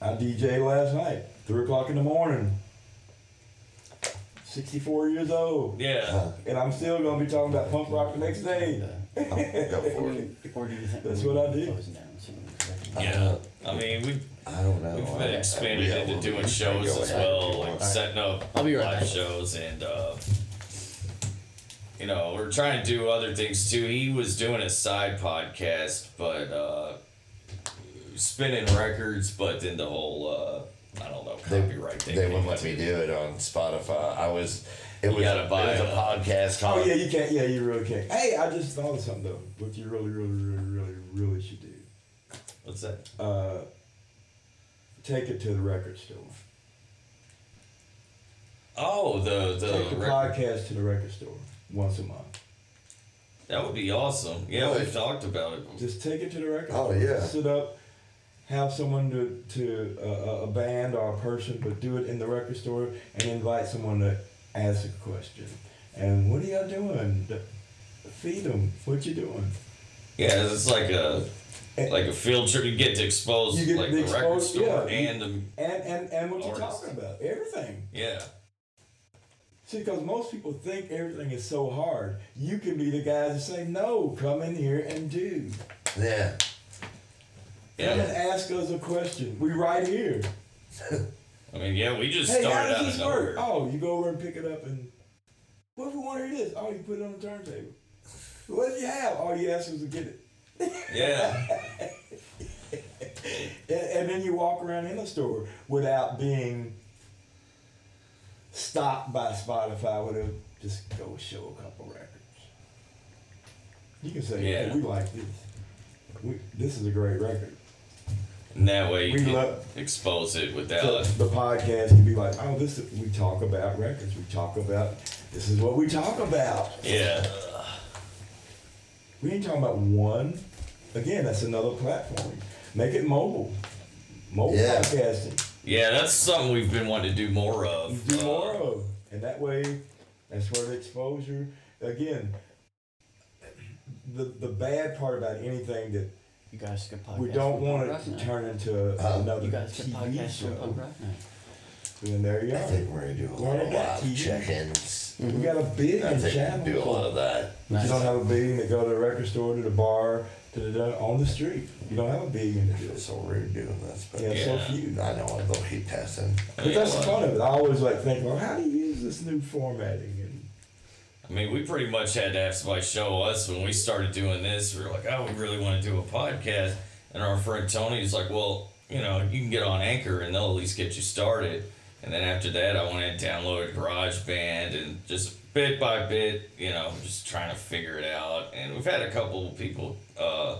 I DJ last night, three o'clock in the morning. 64 years old. Yeah. Uh, and I'm still gonna be talking about punk rock the next day. Go for it. Or do you think That's what I would be did. closing down soon? Yeah. I mean, we I don't know. we've been expanded yeah, into we'll- doing shows go as ahead. well, like setting up I'll be right live back. shows and uh, you know we're trying to do other things too. He was doing a side podcast, but uh, spinning records, but then the whole uh, I don't know They, copyright thing. they wouldn't let me do it on Spotify. I was. It You was, gotta a, buy it was a a- podcast Oh called. yeah, you can't. Yeah, you really can't. Hey, I just thought of something though. What you really, really, really, really, really should do. What's that? Uh, take it to the record store. Oh, the the, take the record- podcast to the record store once a month. that would be awesome. Yeah, Really? we've talked about it. Just take it to the record Oh, store. yeah. Sit up, have someone to to uh, a- a band or a person, but do it in the record store and invite someone to ask a question. And what are y'all doing? Feed them. What you doing? Yeah, it's like a like a field trip. You get to expose You get like to the record expose- store yeah, and the And and and what you're talking about, everything. yeah. See, because most people think everything is so hard. You can be the guys that say, "No, come in here and do. Yeah. Come and Yeah, ask us a question. We right here. [laughs] I mean, yeah, we just Hey, how started out does of this work? nowhere. Oh, you go over and pick it up and. What if we want to hear this? Oh, you put it on the turntable. What do you have? All you ask was to get it. Yeah, [laughs] And, and then you walk around in the store without being stopped by Spotify with a just go show a couple records. You can say, Yeah. hey, we like this. We, this is a great record. and that way you We can love- expose it So without. the podcast can be like, oh, this is, we talk about records. We talk about this is what we talk about. Yeah, We ain't talking about one. Again, that's another platform. Make it mobile. Mobile Yeah. podcasting. yeah, that's something we've been wanting to do more of. do Uh, more of. And that way, that's where the exposure. Again, the the bad part about anything that You guys could podcast. we don't want it to turn into Uh, another You guys could TV podcast from Punk show. Rock Night. And there you I are. think we're gonna do a lot of Yeah. live check-ins. We got a billion I think we channels. can do a lot of that. You don't have a billion to go to the record store, to the bar, to the on the street. You don't have a billion to do It's it. so weird doing this, but Yeah, Yeah. so few. I know they'll keep testing. But that's the fun of it. I always like think, well, how do you use this new formatting? And I mean, we pretty much had to have somebody show us when we started doing this. We were like, oh, we really want to do a podcast. And our friend Tony's like, well, you know, you can get on Anchor and they'll at least get you started. And then after that, I went and downloaded GarageBand and just bit by bit, you know, just trying to figure it out. And we've had a couple people uh,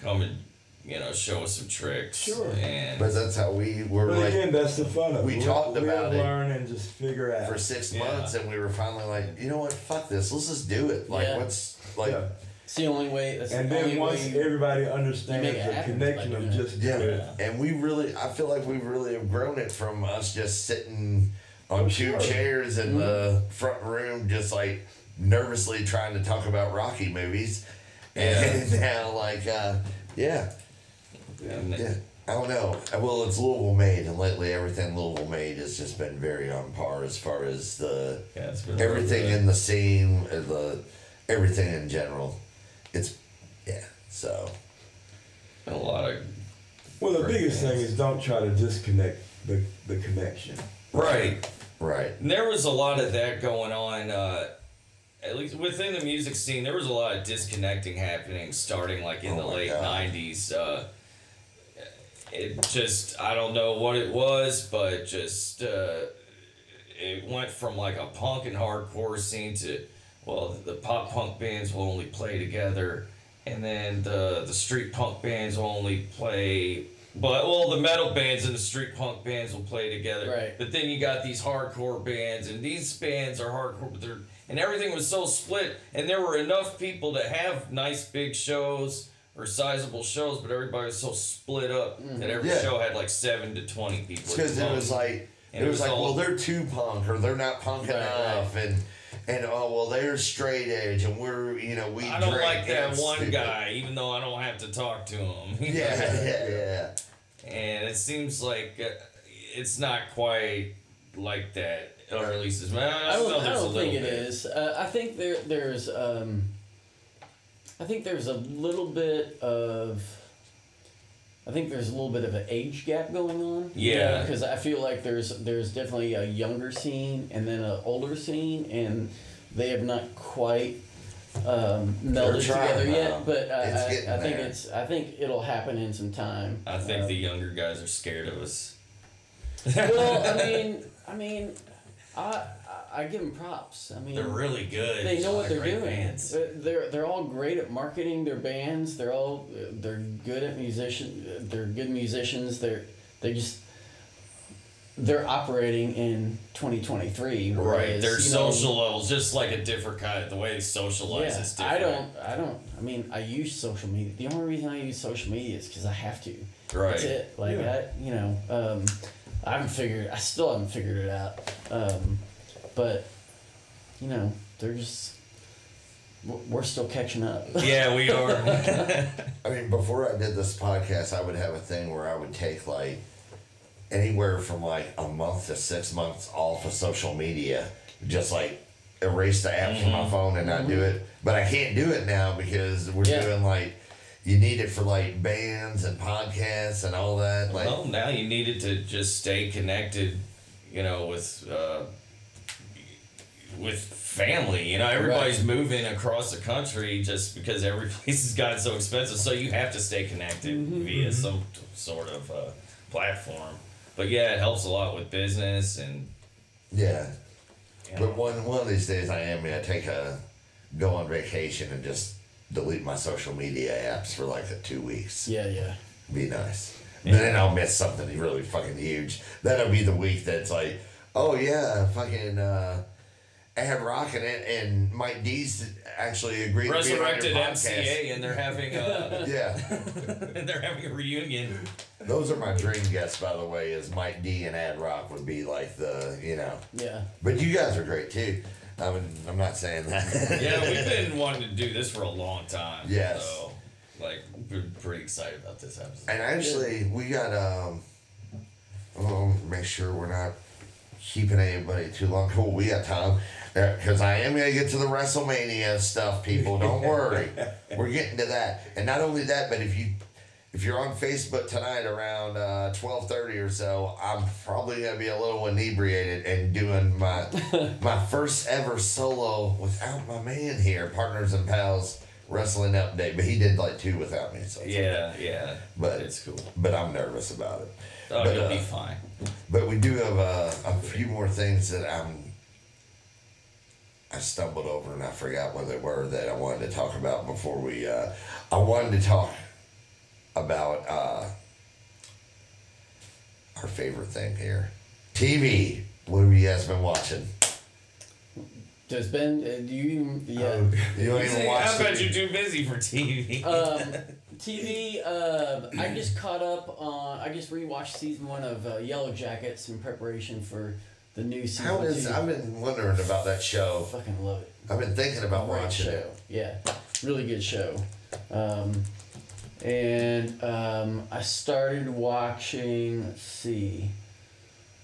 come and, you know, show us some tricks. Sure. And But that's how we were but like again, that's the fun of it. we Live- talked live, about it learn, and just figure out. for six Yeah. months, and we were finally like, you know what? Fuck this. Let's just do it. Like, Yeah. what's like? yeah. It's the only way. That's And the only then once way everybody understands the happen, connection like, of yeah. just Yeah. doing. And we really, I feel like we really have grown it from us just sitting on Oh, two sure. chairs in the front room, just like nervously trying to talk about Rocky movies. And [laughs] now, like, uh, yeah, and yeah. I don't know. Well, it's Louisville made, and lately everything Louisville made has just been very on par as far as the yeah, it's been everything in the scene, the everything in general. It's yeah. So a lot of Well, the Great biggest thing is don't try to disconnect the, the connection. right. right. And there was a lot of that going on, uh, at least within the music scene. There was a lot of disconnecting happening starting like in Oh the late God. 90s. Uh, it just, I don't know what it was, but just, uh, it went from like a punk and hardcore scene to, well, the pop punk bands will only play together. And then the, the street punk bands will only play but well, the metal bands and the street punk bands will play together. Right. But then you got these hardcore bands, and these bands are hardcore, but they're and everything was so split, and there were enough people to have nice big shows or sizable shows, but everybody was so split up mm-hmm. that every Yeah. show had like seven to twenty people. because it was like And it it was, was like all- well they're too punk or they're not punk Right, enough and and oh well they're straight edge and we're you know we I don't drink like that one stupid. guy, even though I don't have to talk to him. [laughs] yeah yeah yeah and it seems like uh, it's not quite like that, or at least it's. Well, I don't, I don't think it little bit. is. Uh, I think there there's um, I think there's a little bit of I think there's a little bit of an age gap going on. Yeah. Because I feel like there's there's definitely a younger scene and then an older scene, and they have not quite um, melded trying, together yet. um, But I, I, I think there. it's I think it'll happen in some time. I think Uh, the younger guys are scared of us. well, I [laughs] mean, I mean, I I, I give them props. I mean, They're really good. they know what Like they're doing. bands. They're- They're they're all great at marketing their bands. They're all they're good at musician. They're good musicians. They're they just they're operating in 2023. Right, their you know, social levels just like a different kind. The way they socialize Yeah, is different. I don't. I don't. I mean, I use social media. The only reason I use social media is because I have to. Right. That's it. Like Yeah. I, you know, um, I haven't figured. I still haven't figured it out. Um, but you know, they're just w- we're still catching up. [laughs] Yeah, we are. [laughs] I mean, before I did this podcast, I would have a thing where I would take like anywhere from like a month to six months off of social media, just like erase the app from my phone and not do it. But I can't do it now because we're Yeah. doing like you need it for like bands and podcasts and all that. Like, well, now you needed to just stay connected, you know, with uh, with family. You know, everybody's moving across the country just because every [laughs] place has gotten so expensive. So you have to stay connected via some t- sort of uh, platform. But yeah, it helps a lot with business and. yeah. You know, But one one of these days, I am gonna take a go on vacation and just delete my social media apps for like a two weeks. Yeah, yeah. Be nice. But then I'll miss something really fucking huge. That'll be the week that's like, oh yeah, fucking uh Ad Rock and, and Mike D's actually agreed to be on resurrected your podcast. MCA and they're having a [laughs] Yeah. and [laughs] they're having a reunion. Those are my dream guests by the way, is Mike D and Ad Rock would be like the you know. Yeah. But you guys are great too. I mean I'm not saying that. [laughs] Yeah, we've been wanting to do this for a long time. Yes. So, like, we're pretty excited about this episode. And actually, we got um. Oh, make sure we're not keeping anybody too long. Cool, we got time because I am gonna get to the WrestleMania stuff. People, don't worry, [laughs] we're getting to that. And not only that, but if you if you're on Facebook tonight around uh, twelve thirty or so, I'm probably gonna be a little inebriated and doing my [laughs] my first ever solo without my man here, partners and pals wrestling update. But he did like two without me, so it's okay. Yeah, yeah. But- it's cool. but I'm nervous about it. Oh, But, you'll uh, be fine. But we do have uh, a few more things that I'm. I stumbled over and I forgot what they were that I wanted to talk about before we. Uh, I wanted to talk about uh, our favorite thing here, TV. What have you guys been watching? Does Ben? Uh, do you? Yeah. Um, You don't even watch. I bet you're too busy for TV. um, TV. Uh, I just caught up on. I just rewatched season one of uh, Yellow Jackets in preparation for the new season How is? two. I've been wondering about that show. fucking love it. I've been thinking about Great watching show. it. Yeah, really good show. Um, and um, I started watching. Let's see,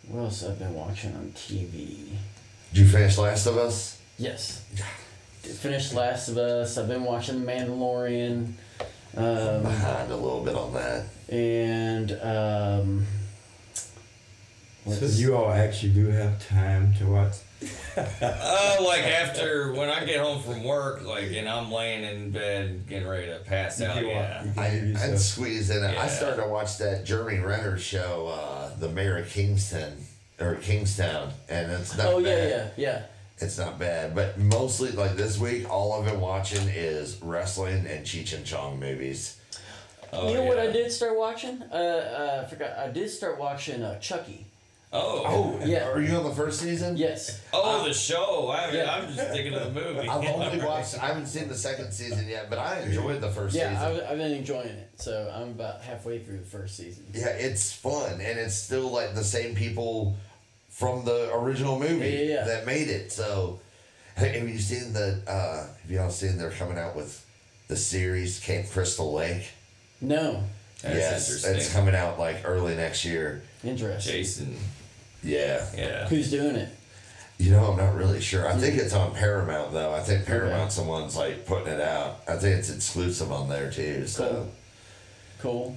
what else I've been watching on TV. Did you finish Last of Us? Yes, finished Last of Us. I've been watching The Mandalorian. Um, Behind a little bit on that. and um, So you all actually do have time to watch. [laughs] Uh, like after when I get home from work, like and I'm laying in bed getting ready to pass out. You Yeah. can I, I'd squeeze in it. I started to watch that Jeremy Renner show, uh, The Mayor of Kingston or Kingstown, and it's not oh yeah, bad. yeah, yeah. It's not bad, but mostly like this week, all I've been watching is wrestling and Cheech and Chong movies. Oh, you know what. I did start watching? Uh, uh, I forgot. I did start watching uh, Chucky. Oh. Oh, Yeah. Are you on the first season? Yes. Oh, the show. I mean, Yeah. I'm just thinking of the movie. I've [laughs] only watched. I haven't seen the second season yet, but I enjoyed the first Yeah, season. I've, I've been enjoying it. So I'm about halfway through the first season. Yeah, it's fun, and it's still like the same people from the original movie Yeah, yeah, yeah. that made it. So, hey, have you seen the? Uh, have y'all seen they're coming out with the series Camp Crystal Lake? No. That's yes, it's coming out like early next year. Interesting. Jason. Yeah, Yeah. Who's doing it? you know I'm not really sure. I think it's on Paramount though. I think Paramount's the ones like putting it out. I think it's exclusive on there too. So. Cool. Cool.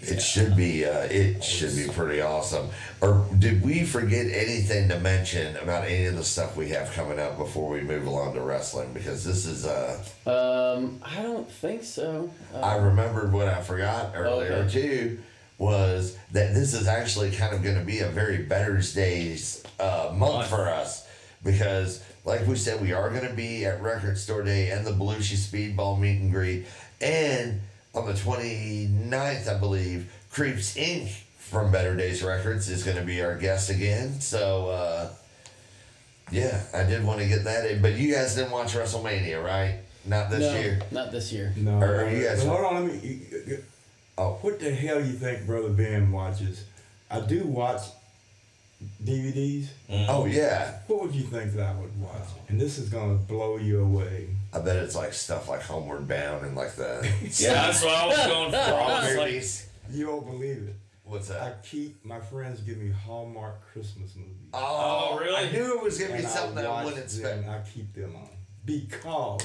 It should be. Uh, it should be pretty awesome. Or did we forget anything to mention about any of the stuff we have coming up before we move along to wrestling? Because this is. Uh, Um, I don't think so. Uh, I remembered what I forgot earlier Okay. too was that this is actually kind of going to be a very Better's Days uh, month Month. for us because, like we said, we are going to be at Record Store Day and the Belushi Speedball meet and greet, and on the 29th, I believe, Creeps Inc. from Better Days Records is going to be our guest again. So. Uh, yeah, I did want to get that in, but you guys didn't watch WrestleMania, right? Not this no, year. Not this year. No, Or are you guys- hold on. Let me. You- you- Oh. What the hell you think Brother Ben watches? I do watch DVDs. Mm. Oh yeah, What would you think that I would watch? Oh. And this is gonna blow you away. I bet it's like stuff like Homeward Bound and like the [laughs] Yeah, that's what I was going for. I was like, movies. You won't believe it. What's that? I keep my friends give me Hallmark Christmas movies. Oh, Oh, really? I knew it was gonna be And something that I wouldn't them, expect. I keep them on because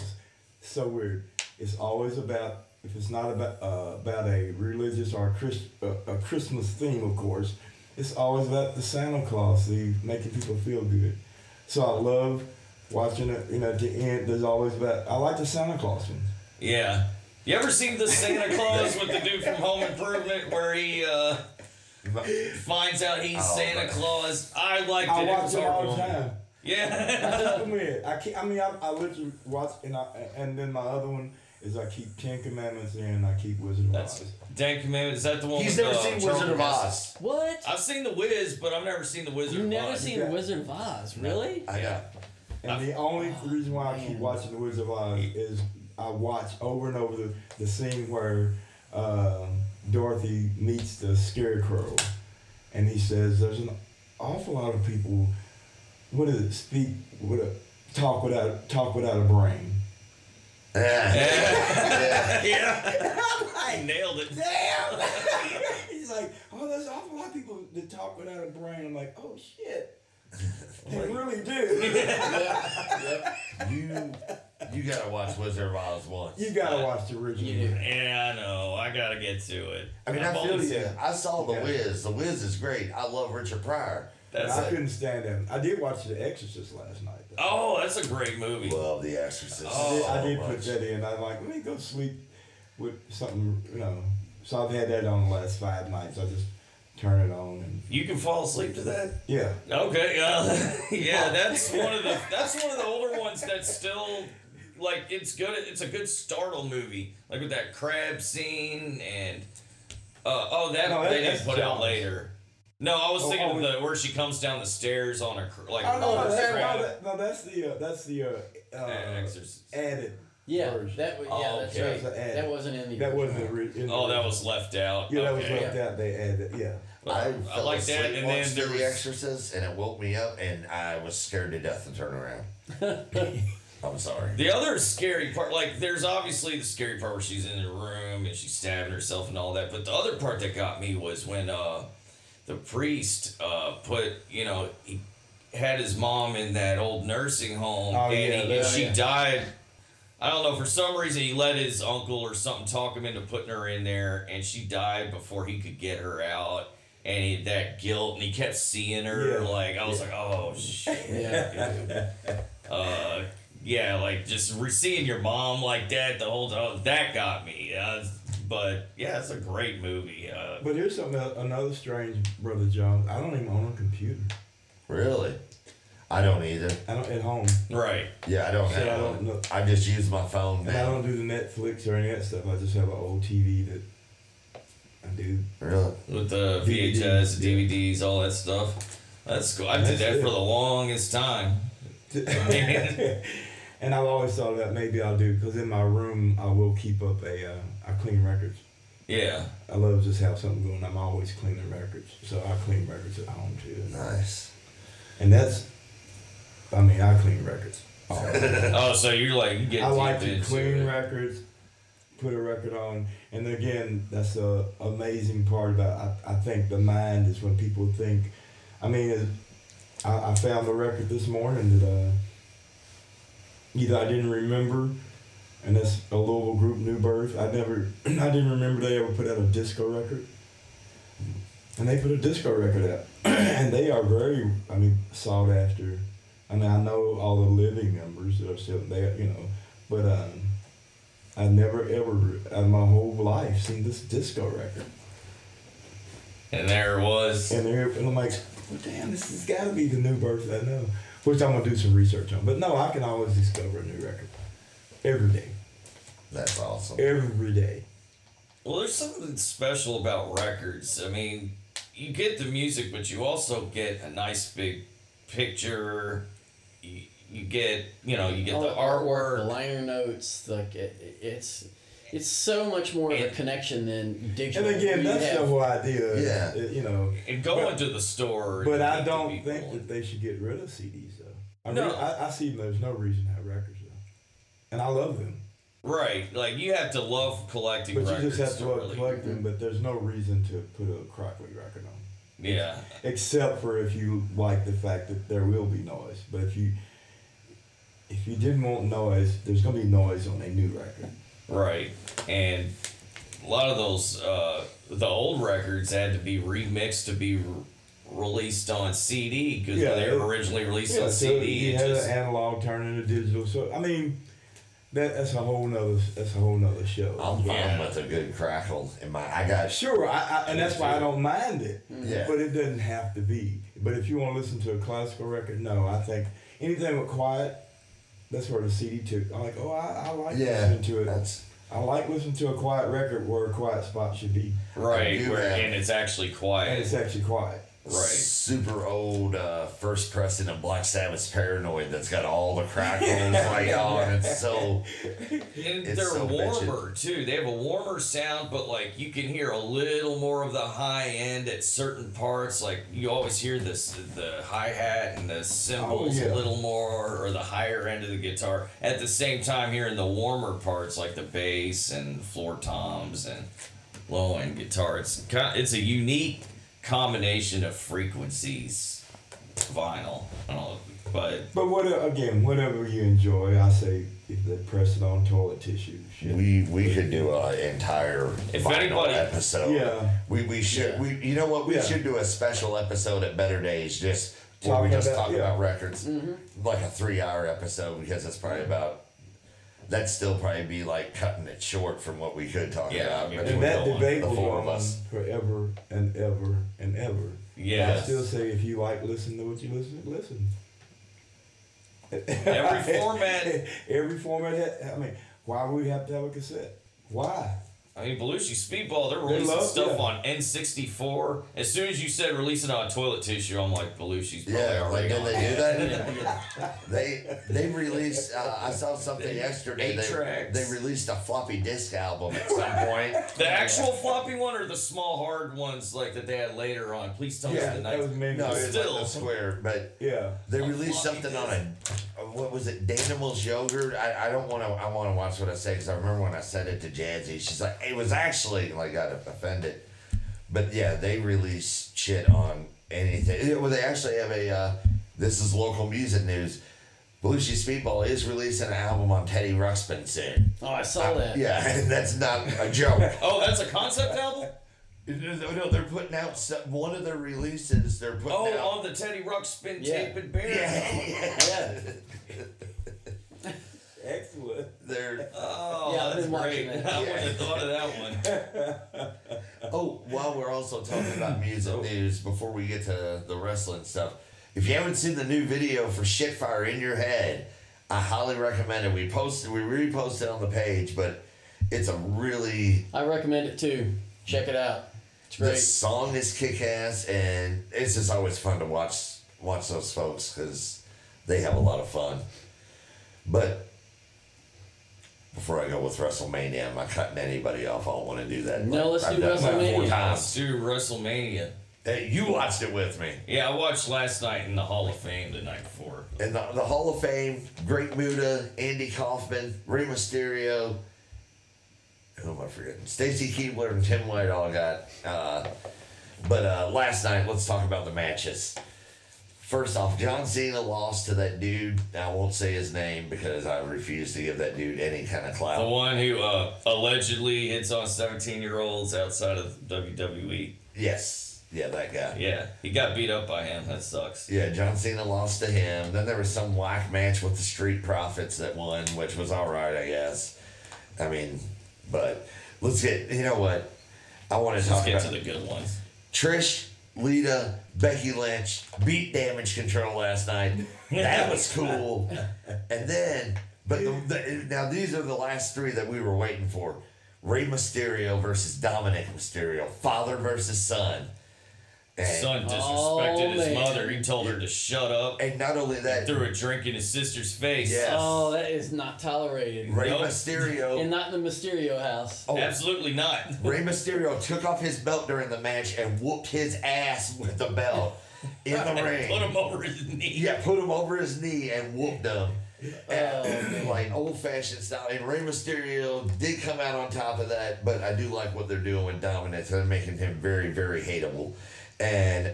so weird. It's always about if it's not about uh, about a religious or a, Christ, uh, a Christmas theme, of course. It's always about the Santa Claus, the making people feel good. So I love watching it. You know, at the end, there's always about. I like the Santa Claus ones. yeah. You ever seen the Santa Claus with the dude from Home Improvement where he uh, finds out he's Oh, Santa. Claus? I liked it. I it watch was it all the horrible. time. I Yeah. just [laughs] admit, I can't, I mean, I, I literally watch, and I, and then my other one is I keep Ten Commandments in and I keep Wizard of That's Oz. Dan Commandments. Is that the one? He's with, never uh, seen Charlton Wizard of Heston? Oz. What? I've seen the Wiz, but I've never seen the Wizard of Oz. You've of never Oz. seen Yeah. Wizard of Oz, really? I know. And the only reason why I keep man. watching The Wizard of Oz is I watch over and over the, the scene where um, Dorothy meets the Scarecrow, and he says, "There's an awful lot of people. What is it? Speak with a talk without talk without a brain." Yeah. Yeah. yeah. I nailed it. Damn! [laughs] He's like, "Oh, there's an awful lot of people that talk without a brain." I'm like, "Oh shit." [laughs] They really do. [laughs] You you gotta watch Wizard of Oz once. You gotta watch the original. You. Yeah, I know. I gotta get to it. I mean, I've I feel you. seen- I saw The Yeah. Wiz. The Wiz is great. I love Richard Pryor. That's I it. couldn't stand him. I did watch The Exorcist last night. though. Oh, that's a great movie. Love The Exorcist. I did, I so did put that in. I'm like, let me go sleep with something, you know. So I've had that on the last five nights. I just turn it on and You can fall asleep to that. yeah. Okay, uh, [laughs] yeah, that's one of the that's one of the older ones that's still like it's good. It's a good startle movie, like with that crab scene and uh, oh that No, they didn't put out later. No, I was Oh, thinking oh, of the where she comes down the stairs on a cr- like Oh no, that, no, that, no, that's the uh, that's the uh, uh, added. Yeah, version. that w- Oh, yeah, that's okay. right. That's an ad. That wasn't in the. That wasn't original. the ori- in the Oh, that was left out. yeah, that was okay. left out. They added yeah. I, I fell like that, asleep and once then to there The Exorcist, and it woke me up, and I was scared to death to turn around. [laughs] I'm sorry. The other scary part, like, there's obviously the scary part where she's in the room and she's stabbing herself and all that, but the other part that got me was when uh, the priest uh, put, you know, he had his mom in that old nursing home Oh, and, yeah, he, that- and she yeah. died. I don't know, for some reason he let his uncle or something talk him into putting her in there and she died before he could get her out. And he, that guilt, and he kept seeing her. Yeah. Like, I was like, oh, shit. [laughs] Yeah. uh, yeah, like just re- seeing your mom like that the whole time, that got me. Uh, but yeah, it's a great movie. Uh, But here's something another strange, brother Jones. I don't even own a computer. Really? I don't either. I don't at home, right. Yeah, I don't So I don't one. know. I just use my phone and I don't do the Netflix or any of that stuff. I just have an old TV that I do. Really? With the DVD, VHS. DVDs, all that stuff. That's cool. I did That's that it. for the longest time. [laughs] and I've always thought that maybe I'll do because in my room I will keep up a uh, I clean records. Yeah. I love just have something going. I'm always cleaning records, so I clean records at home too. Nice. And that's, I mean, I clean records. all. [laughs] Oh, so you're like you get I like to into clean it. records, put a record on, and again, that's the amazing part about I, I think the mind is when people think. I mean, it, I, I found the record this morning that uh, either I didn't remember, and that's a Louisville group, New Birth. I never, [clears throat] I didn't remember they ever put out a disco record, and they put a disco record out, [clears throat] and they are very, I mean, sought after. I mean, I know all the living members that are still there, you know, but um, I never ever, in my whole life, seen this disco record. And there it was. And, there, and I'm like, well, damn, this has got to be the new birth I know. Which I'm going to do some research on. But no, I can always discover a new record. Every day. That's awesome. Every day. Well, there's something special about records. I mean, you get the music, but you also get a nice big picture. You, you get, you know, you get All the the artwork, artwork. the liner notes, like it, it's It's so much more of a connection than digital. And again, that's have- the whole idea. Yeah. uh, You know. And going But- to the store. But I don't think that they should get rid of CDs though. I No. really- I, I see there's no reason to have records though, and I love them. Right, like you have to love collecting But you just have to love really- collect them. But there's no reason to put a Crockley record on, Yeah, [laughs] except for if you like the fact that there will be noise. But if you if you didn't want noise, there's gonna be noise on a new record. right. And a lot of those, uh, the old records had to be remixed to be re- released on CD because Yeah, they were originally released Yeah, on so CD. you it had just, an analog turn into digital. So I mean, that that's a whole nother that's a whole nother show. I'm fine Yeah. with a good crackle in my. I got Sure, I, I, and that's why I don't mind it. Yeah. But it doesn't have to be. But if you want to listen to a classical record, no, I think anything with quiet, that's where the CD took. I'm like, oh, I, I like yeah. listening to it. That's I like listening to a quiet record where a quiet spot should be, right, do where, and it's actually quiet. and quiet. it's actually quiet. Right. super old uh, first pressing of Black Sabbath's Paranoid that's got all the crackles [laughs] like on. It's so And It's they're so warmer too. They have a warmer sound, but like you can hear a little more of the high end at certain parts. Like you always hear this the hi hat and the cymbals Oh, yeah. a little more, or the higher end of the guitar. At the same time, hearing the warmer parts like the bass and floor toms and low end guitar. It's kind. It's a unique combination of frequencies. Vinyl, I don't know, but But what again, whatever you enjoy, I say if they press it on toilet tissue. Shit. we we could do an entire If vinyl anybody- episode. Yeah. We we should Yeah. we you know what we Yeah. should do a special episode at Better Days just where we just about- talk yeah. about records mm-hmm. like a three hour episode because it's probably about that'd still probably be like cutting it short from what we could talk Yeah, about. I mean, between And that debate the will four go on us. forever and ever and ever. Yeah. I Yes. still say if you like listening to what you listen, to, listen. Every format- [laughs] Every format. ha- I mean, why would we have to have a cassette? Why? I mean, Belushi Speedball, they're They releasing love- stuff yeah. on N64. As soon as you said release it on toilet tissue, I'm like, Belushi's probably Yeah, like already did on they do that. that? [laughs] they they released. Uh, I saw something yesterday. Eight They, tracks. they released a floppy disk album at some [laughs] point. The actual floppy one or the small hard ones like that they had later on? Please tell Yeah, me the that was night. maybe. No, it's like Still. the square, but yeah. they A released floppy something on a, a what was it? Danimal's yogurt. I, I don't want to. I want to watch what I say because I remember when I said it to Jazzy. She's like, it was actually like I got offended. But yeah, they release shit on anything. Well, they actually have a. Uh, this is local music news. Belushi Speedball is releasing an album on Teddy Ruxpin soon. Oh, I saw that. Yeah, [laughs] that's not a joke. [laughs] Oh, that's a concept album? [laughs] no, they're putting out some, one of their releases. They're putting Oh, out. on the Teddy Ruxpin Yeah. tape and bear. yeah, Yeah. Excellent. they're. [laughs] Oh, Yeah, I've that's been watching great. that. [laughs] I wouldn't have thought of that one. [laughs] Oh, while we're also talking about music oh. news, before we get to the wrestling stuff, if you haven't seen the new video for Shitfire in Your Head, I highly recommend it. We posted, we reposted on the page, but it's a really I recommend it too. Check it out. It's the great. song is kick ass, and it's just always fun to watch watch those folks because they have a lot of fun. But before I go with WrestleMania, I'm not cutting anybody off. I don't want to do that. No, let's I've do done that Four WrestleMania. Let's times. do WrestleMania. Hey, you watched it with me. Yeah, I watched last night in the Hall of Fame the night before. In the, the Hall of Fame, Great Muta, Andy Kaufman, Rey Mysterio, who am I forgetting? Stacy Keibler and Tim White all got. Uh, but uh, last night, let's talk about the matches. First off, John Cena lost to that dude. I won't say his name because I refuse to give that dude any kind of clout. The one who uh, allegedly hits on 17 year olds outside of WWE. Yes. Yeah, that guy. Yeah, he got beat up by him. That sucks. Yeah, John Cena lost to him. Then there was some whack match with the Street Profits that won, which was all right, I guess. I mean, but let's get. You know what? I want to talk get about to the good ones. Trish, Lita, Becky Lynch beat Damage Control last night. That was cool. And then, but the, the, now these are the last three that we were waiting for: Rey Mysterio versus Dominic Mysterio, father versus son. And Son disrespected Oh, his man. mother. He told her to shut up. And not only that, Threw a drink in his sister's face. Yes. Oh, that is not tolerated. Rey Nope. Mysterio. And not in the Mysterio house. oh, Absolutely not. [laughs] Rey Mysterio took off his belt during the match and whooped his ass with the belt in the [laughs] ring. Put him over his knee. Yeah, put him over his knee and whooped him. Oh, And, [clears throat] like old fashioned style. And Rey Mysterio did come out on top of that, but I do like what they're doing with Dominic. They're making him very, very hateable. And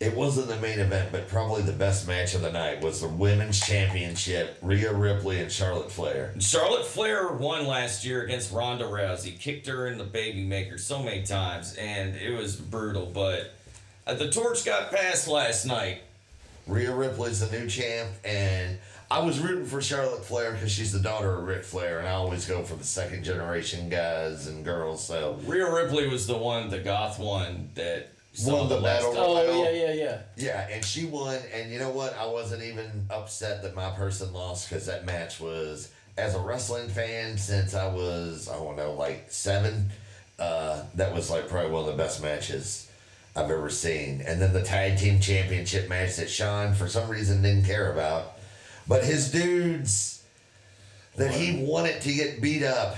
it wasn't the main event, but probably the best match of the night was the women's championship, Rhea Ripley and Charlotte Flair. Charlotte Flair won last year against Ronda Rousey. Kicked her in the baby maker so many times, and it was brutal. But uh, the torch got passed last night. Rhea Ripley's the new champ, and I was rooting for Charlotte Flair because she's the daughter of Ric Flair, and I always go for the second generation guys and girls. So Rhea Ripley was the one, the goth one that Won the last battle. Oh, yeah, yeah, yeah. yeah, and she won, and you know what? I wasn't even upset that my person lost because that match was, as a wrestling fan, since I was I don't know like seven, uh, that was like probably one of the best matches. I've ever seen. And then the tag team championship match that Sean, for some reason, didn't care about. But his dudes that he wanted to get beat up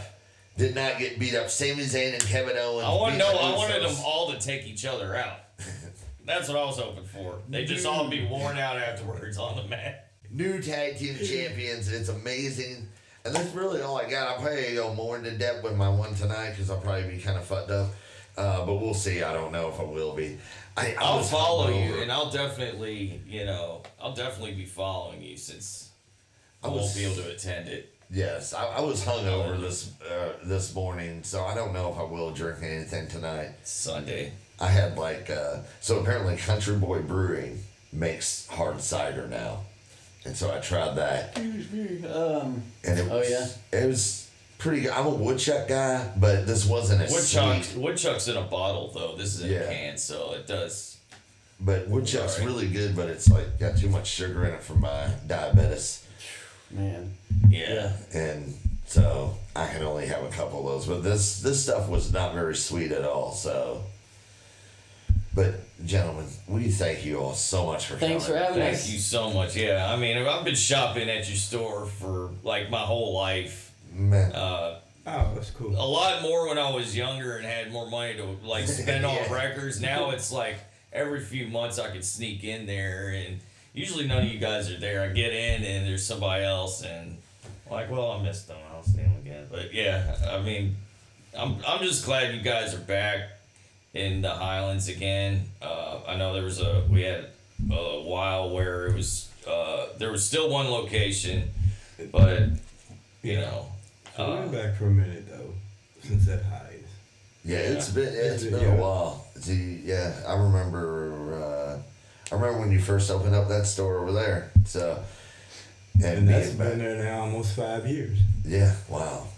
did not get beat up. Sami Zayn and Kevin Owens. I want. I wanted them all to take each other out. [laughs] That's what I was hoping for. They just all be worn out afterwards on the mat. New tag team champions. It's amazing. And that's really all I got. I'll probably go more into depth with my one tonight because I'll probably be kind of fucked up. Uh, but we'll see. I don't know if I will be. I, I I'll follow you, and I'll definitely, you know, I'll definitely be following you since I, I won't be able to attend it. Yes, I, I was hungover this uh, this morning, so I don't know if I will drink anything tonight. Sunday. I had like uh, so apparently Country Boy Brewing makes hard cider now, and so I tried that, Um, and it Oh, was, yeah? it was pretty good. I'm a woodchuck guy, but this wasn't a Woodchuck, sweet. woodchuck's in a bottle though. This is in Yeah. a can, so it does. But woodchuck's Alright. really good, but it's like got too much sugar in it for my diabetes, man. Yeah. and so I can only have a couple of those. But this this stuff was not very sweet at all. So, but gentlemen, we thank you all so much for Thanks for coming. having Thank us. you so much. Yeah, I mean, I've been shopping at your store for like my whole life. Man, Uh, Oh, that's cool. a lot more when I was younger and had more money to like spend [laughs] on Yeah. records. Now it's like every few months I can sneak in there, and usually none of you guys are there. I get in and there's somebody else, and like, well, I missed them. I'll see them again. But yeah, I mean, I'm I'm just glad you guys are back in the Highlands again. Uh, I know there was a we had a while where it was uh, there was still one location, but you know. So we Uh, went back for a minute though, since that hiatus. yeah, it's been it's Yeah. been a while. See, yeah, I remember. I remember when you first opened up that store over there. So, and, And that's being been there now almost five years. yeah, wow.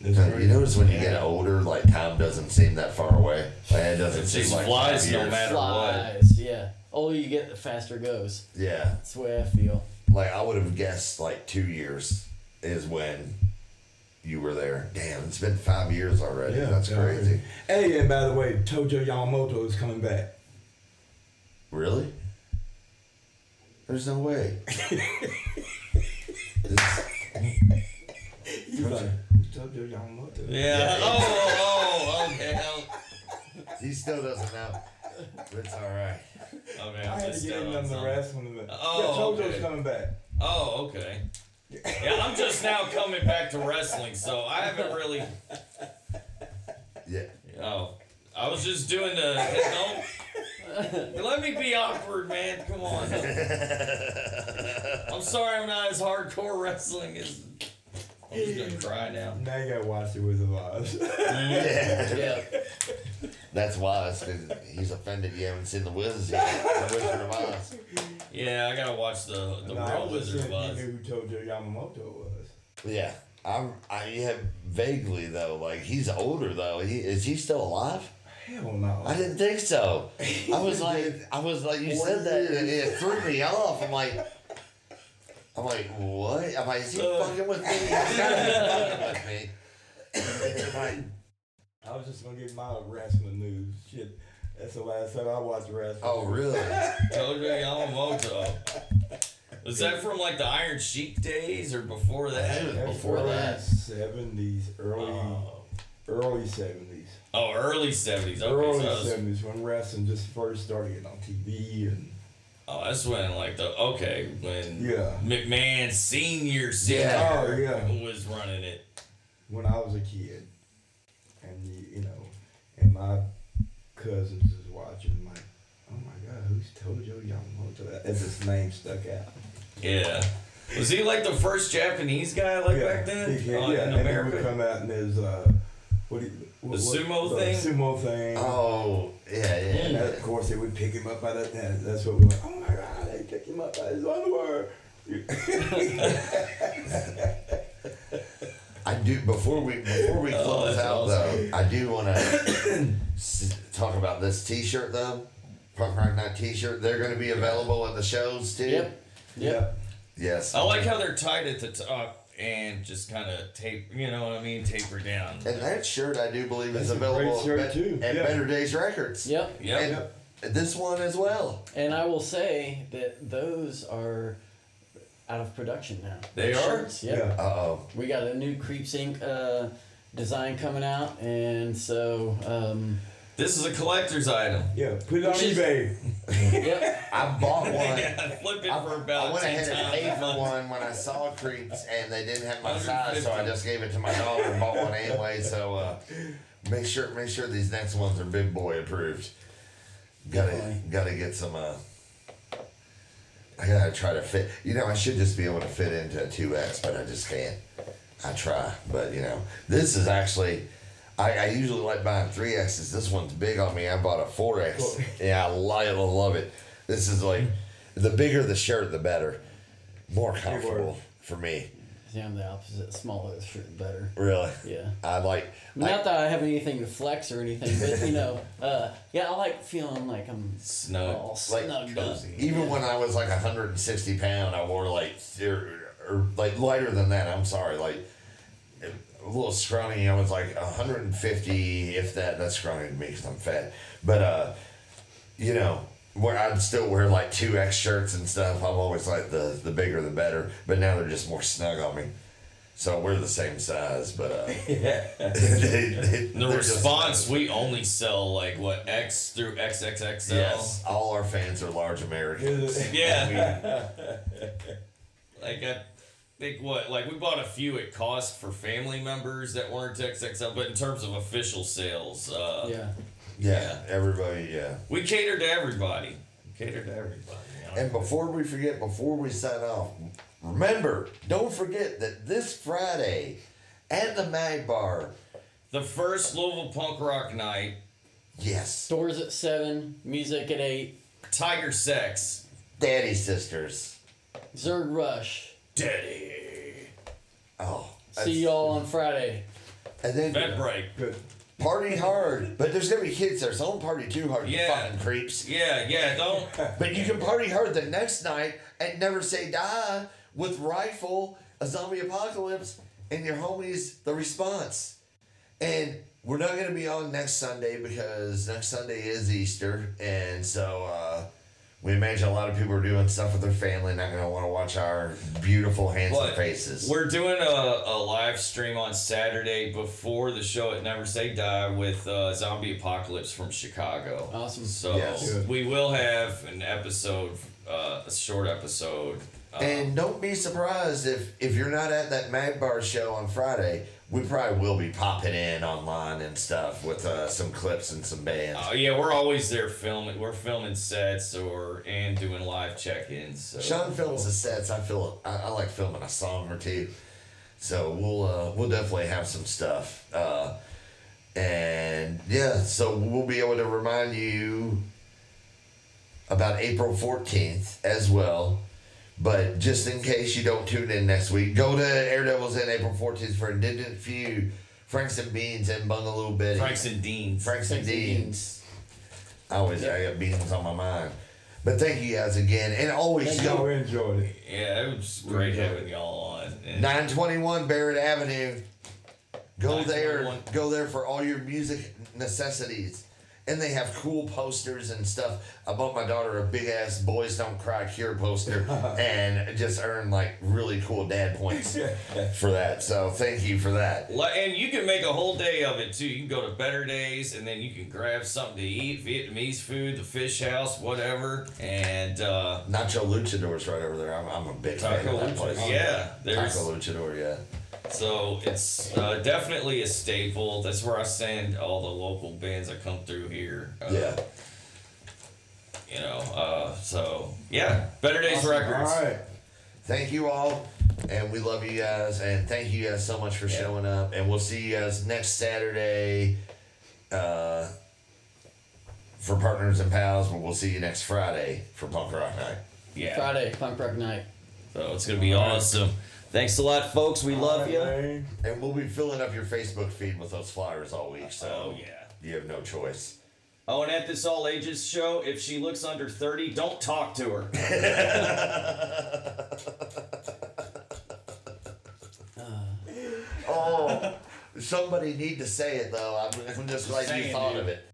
It's You crazy. notice when you get older, like time doesn't seem that far away. Like, it doesn't It seem just like flies no years. matter- what. Flies, yeah. Older you get, the faster it goes. Yeah, That's the way I feel. like I would have guessed like two years is when you were there. Damn, it's been five years already. Yeah, That's yeah, crazy. Hey, and by the way, Tojo Yamamoto is coming back. Really? There's no way. [laughs] This- He's like, who's Tojo Yeah. Yeah. Oh oh, oh, oh, okay. He still doesn't know. It's all right. Oh, okay, I I'm had to just get down him on on the something. wrestling event. Oh, yeah, Tojo's okay. coming back. Oh, okay. Yeah, I'm just now coming back to wrestling, so I haven't really. Yeah. Oh, I was just doing the. Don't. Let me be awkward, man. Come on. I'm sorry I'm not as hardcore wrestling as. I'm just gonna cry now. Now you gotta watch the Wizard of Oz. yeah. Yeah. That's why it's 'cause he's offended you haven't seen the Wizards yet. The Wizard of Oz. Yeah, I gotta watch the the No, I Real was Wizard saying of Oz. He knew who Tojo Yamamoto was. Yeah. I'm I have vaguely though, like he's older though. He is he still alive? Hell no. I didn't think so. I was like I was like you said that and it threw me off. I'm like I'm like, what? I'm like, is he Uh. fucking with me? [laughs] He's gotta be fucking with me. I'm like, I was just gonna get my wrestling news. Shit. That's the last time I watched wrestling. Oh, really? [laughs] Tojo Yamamoto. Was that from like the Iron Sheik days or before that? That's Before early that. seventies, early Oh, early seventies, oh early 70s. Okay, early so seventies when wrestling just first started getting on TV and oh, that's when like the okay when Yeah. McMahon Senior Yeah. Oh, yeah. was running it. when I was a kid, and you, you know, and my cousins was watching, like, oh my God, who's Tojo Yamamoto? As his name stuck out. Yeah. Was he like the first Japanese guy like back then? He, yeah, Oh, in and he would come out in his uh, what do you, what, The sumo the thing? Sumo thing. Oh, yeah, yeah. And that, of course, they would pick him up by the. that- That's what we went. Oh my God! They picked him up by his underwear. [laughs] I do before we before we Oh, close that's out awesome. though. I do want to talk about this T-shirt though. Punk Rock Night T-shirt. They're going to be available at the shows too. Yep. Yep. Yes. I like how they're tight at the top and just kind of tape, you know what I mean, taper down. And that shirt I do believe is That's a available at, too. at Yeah. Better Days Records. Yep. Yep. And this one as well. And I will say that those are out of production now. They The are? Shirts, yep. Yeah. Uh oh. We got a new Creeps Inc. Uh, design coming out, and so um, This is a collector's item. Yeah. Put it on Which is- eBay. [laughs] yep. I bought [laughs] one. yeah, flip it I, for I about went 10 ahead and paid for one when I saw Creeps and they didn't have my size, so I 150. just gave it to my daughter and bought one anyway. So uh, make sure make sure these next ones are big boy approved. Gotta Definitely. gotta get some. Uh, I gotta try to fit. You know, I should just be able to fit into a two X, but I just can't. I try, but you know, this is actually. I, I usually like buying three X's. This one's big on me. I bought a four X. [laughs] Yeah, I li- I love it. This is like the bigger the shirt, the better. More comfortable for me. See, I'm the opposite. Smaller the shirt, the better. Really, Yeah. I like. Not I, that I have anything to flex or anything, but you know, [laughs] uh, yeah, I like feeling like I'm Snug. all Like, snugged up. cozy. even when I was like 160 pound, I wore like or, or like lighter than that. I'm sorry, like a little scrawny. I was like 150, if that. That's scrawny to me because I'm fat. But uh, you know, where I'd still wear like two X shirts and stuff. I'm always like the the bigger the better. But now they're just more snug on me. So we're the same size, but uh, [laughs] they, they, [laughs] The response, we only sell like what X through XXXL. Yes, all our fans are large Americans. Is [laughs] it? Yeah. like I think what like we bought a few at cost for family members that weren't XXL, but in terms of official sales, uh, Yeah. Yeah, everybody. Yeah. we cater to everybody. We cater to everybody. you know? And before we forget, before we sign off, remember, don't forget that this Friday at the Mag Bar, the first Louisville punk rock night, yes, Doors at seven, music at eight, Tiger Sex, Daddy Sisters. Zerg Rush. Daddy, Oh, See y'all on Friday. And then Vet Break. Good. party hard, but there's gonna be kids there, so don't party too hard, you Yeah. fucking creeps. Yeah, yeah, don't. [laughs] But you can party hard the next night and Never Say Die with Rifle, a zombie apocalypse, and your homies, the response. And we're not gonna be on next Sunday because next Sunday is Easter, and so uh, we imagine a lot of people are doing stuff with their family, not gonna want to watch our beautiful, handsome But faces. We're doing a, a live stream on Saturday before the show at Never Say Die with uh, Zombie Apocalypse from Chicago. Awesome. So Yes. We will have an episode, uh, a short episode. Uh, And don't be surprised if if you're not at that Mag Bar show on Friday. We probably will be popping in online and stuff with uh, some clips and some bands. uh, yeah, we're always there filming. We're filming sets or and doing live check-ins. So. Sean films the sets. I feel I, I like filming a song or two, so we'll uh, we'll definitely have some stuff. Uh, and yeah, so we'll be able to remind you about April fourteenth as well. But just in case you don't tune in next week, go to Air Devils in April fourteenth for Indignant Few, Franks and Beans, and Bungaloo Betty. Franks and Deans. Franks and Franks and Deans. I always I got beans on my mind. But thank you guys again, and always Thank y'all enjoyed it. Yeah, it was great having y'all on. And 921 Barrett Avenue. Go there. Go there for all your music necessities. And they have cool posters and stuff. I bought my daughter a big ass "Boys Don't Cry" Cure poster, [laughs] and just earned like really cool dad points [laughs] for that. So thank you for that. Li- And you can make a whole day of it too. You can go to Better Days and then you can grab something to eat, Vietnamese food, the fish house, whatever. And uh, Nacho Luchador's right over there. I'm, I'm a big fan of that place. Yeah, there's Taco Luchador. Yeah. So it's uh, definitely a staple. That's where I send all the local bands that come through here. Uh, Yeah. You know, uh, so yeah, Better Days Awesome. Records. All right. Thank you all, and we love you guys, and thank you guys so much for Yeah. showing up. And we'll see you guys next Saturday uh, for Partners and Pals, but we'll see you next Friday for Punk Rock Night. Yeah. Friday, punk rock night. So it's gonna be awesome. Thanks a lot, folks. We love you. And we'll be filling up your Facebook feed with those flyers all week, so Oh yeah. you have no choice. Oh, and at this all ages show, if she looks under 30, don't talk to her. [laughs] [laughs] Oh, somebody need to say it though. I'm, I'm just glad you Saying, thought dude. of it.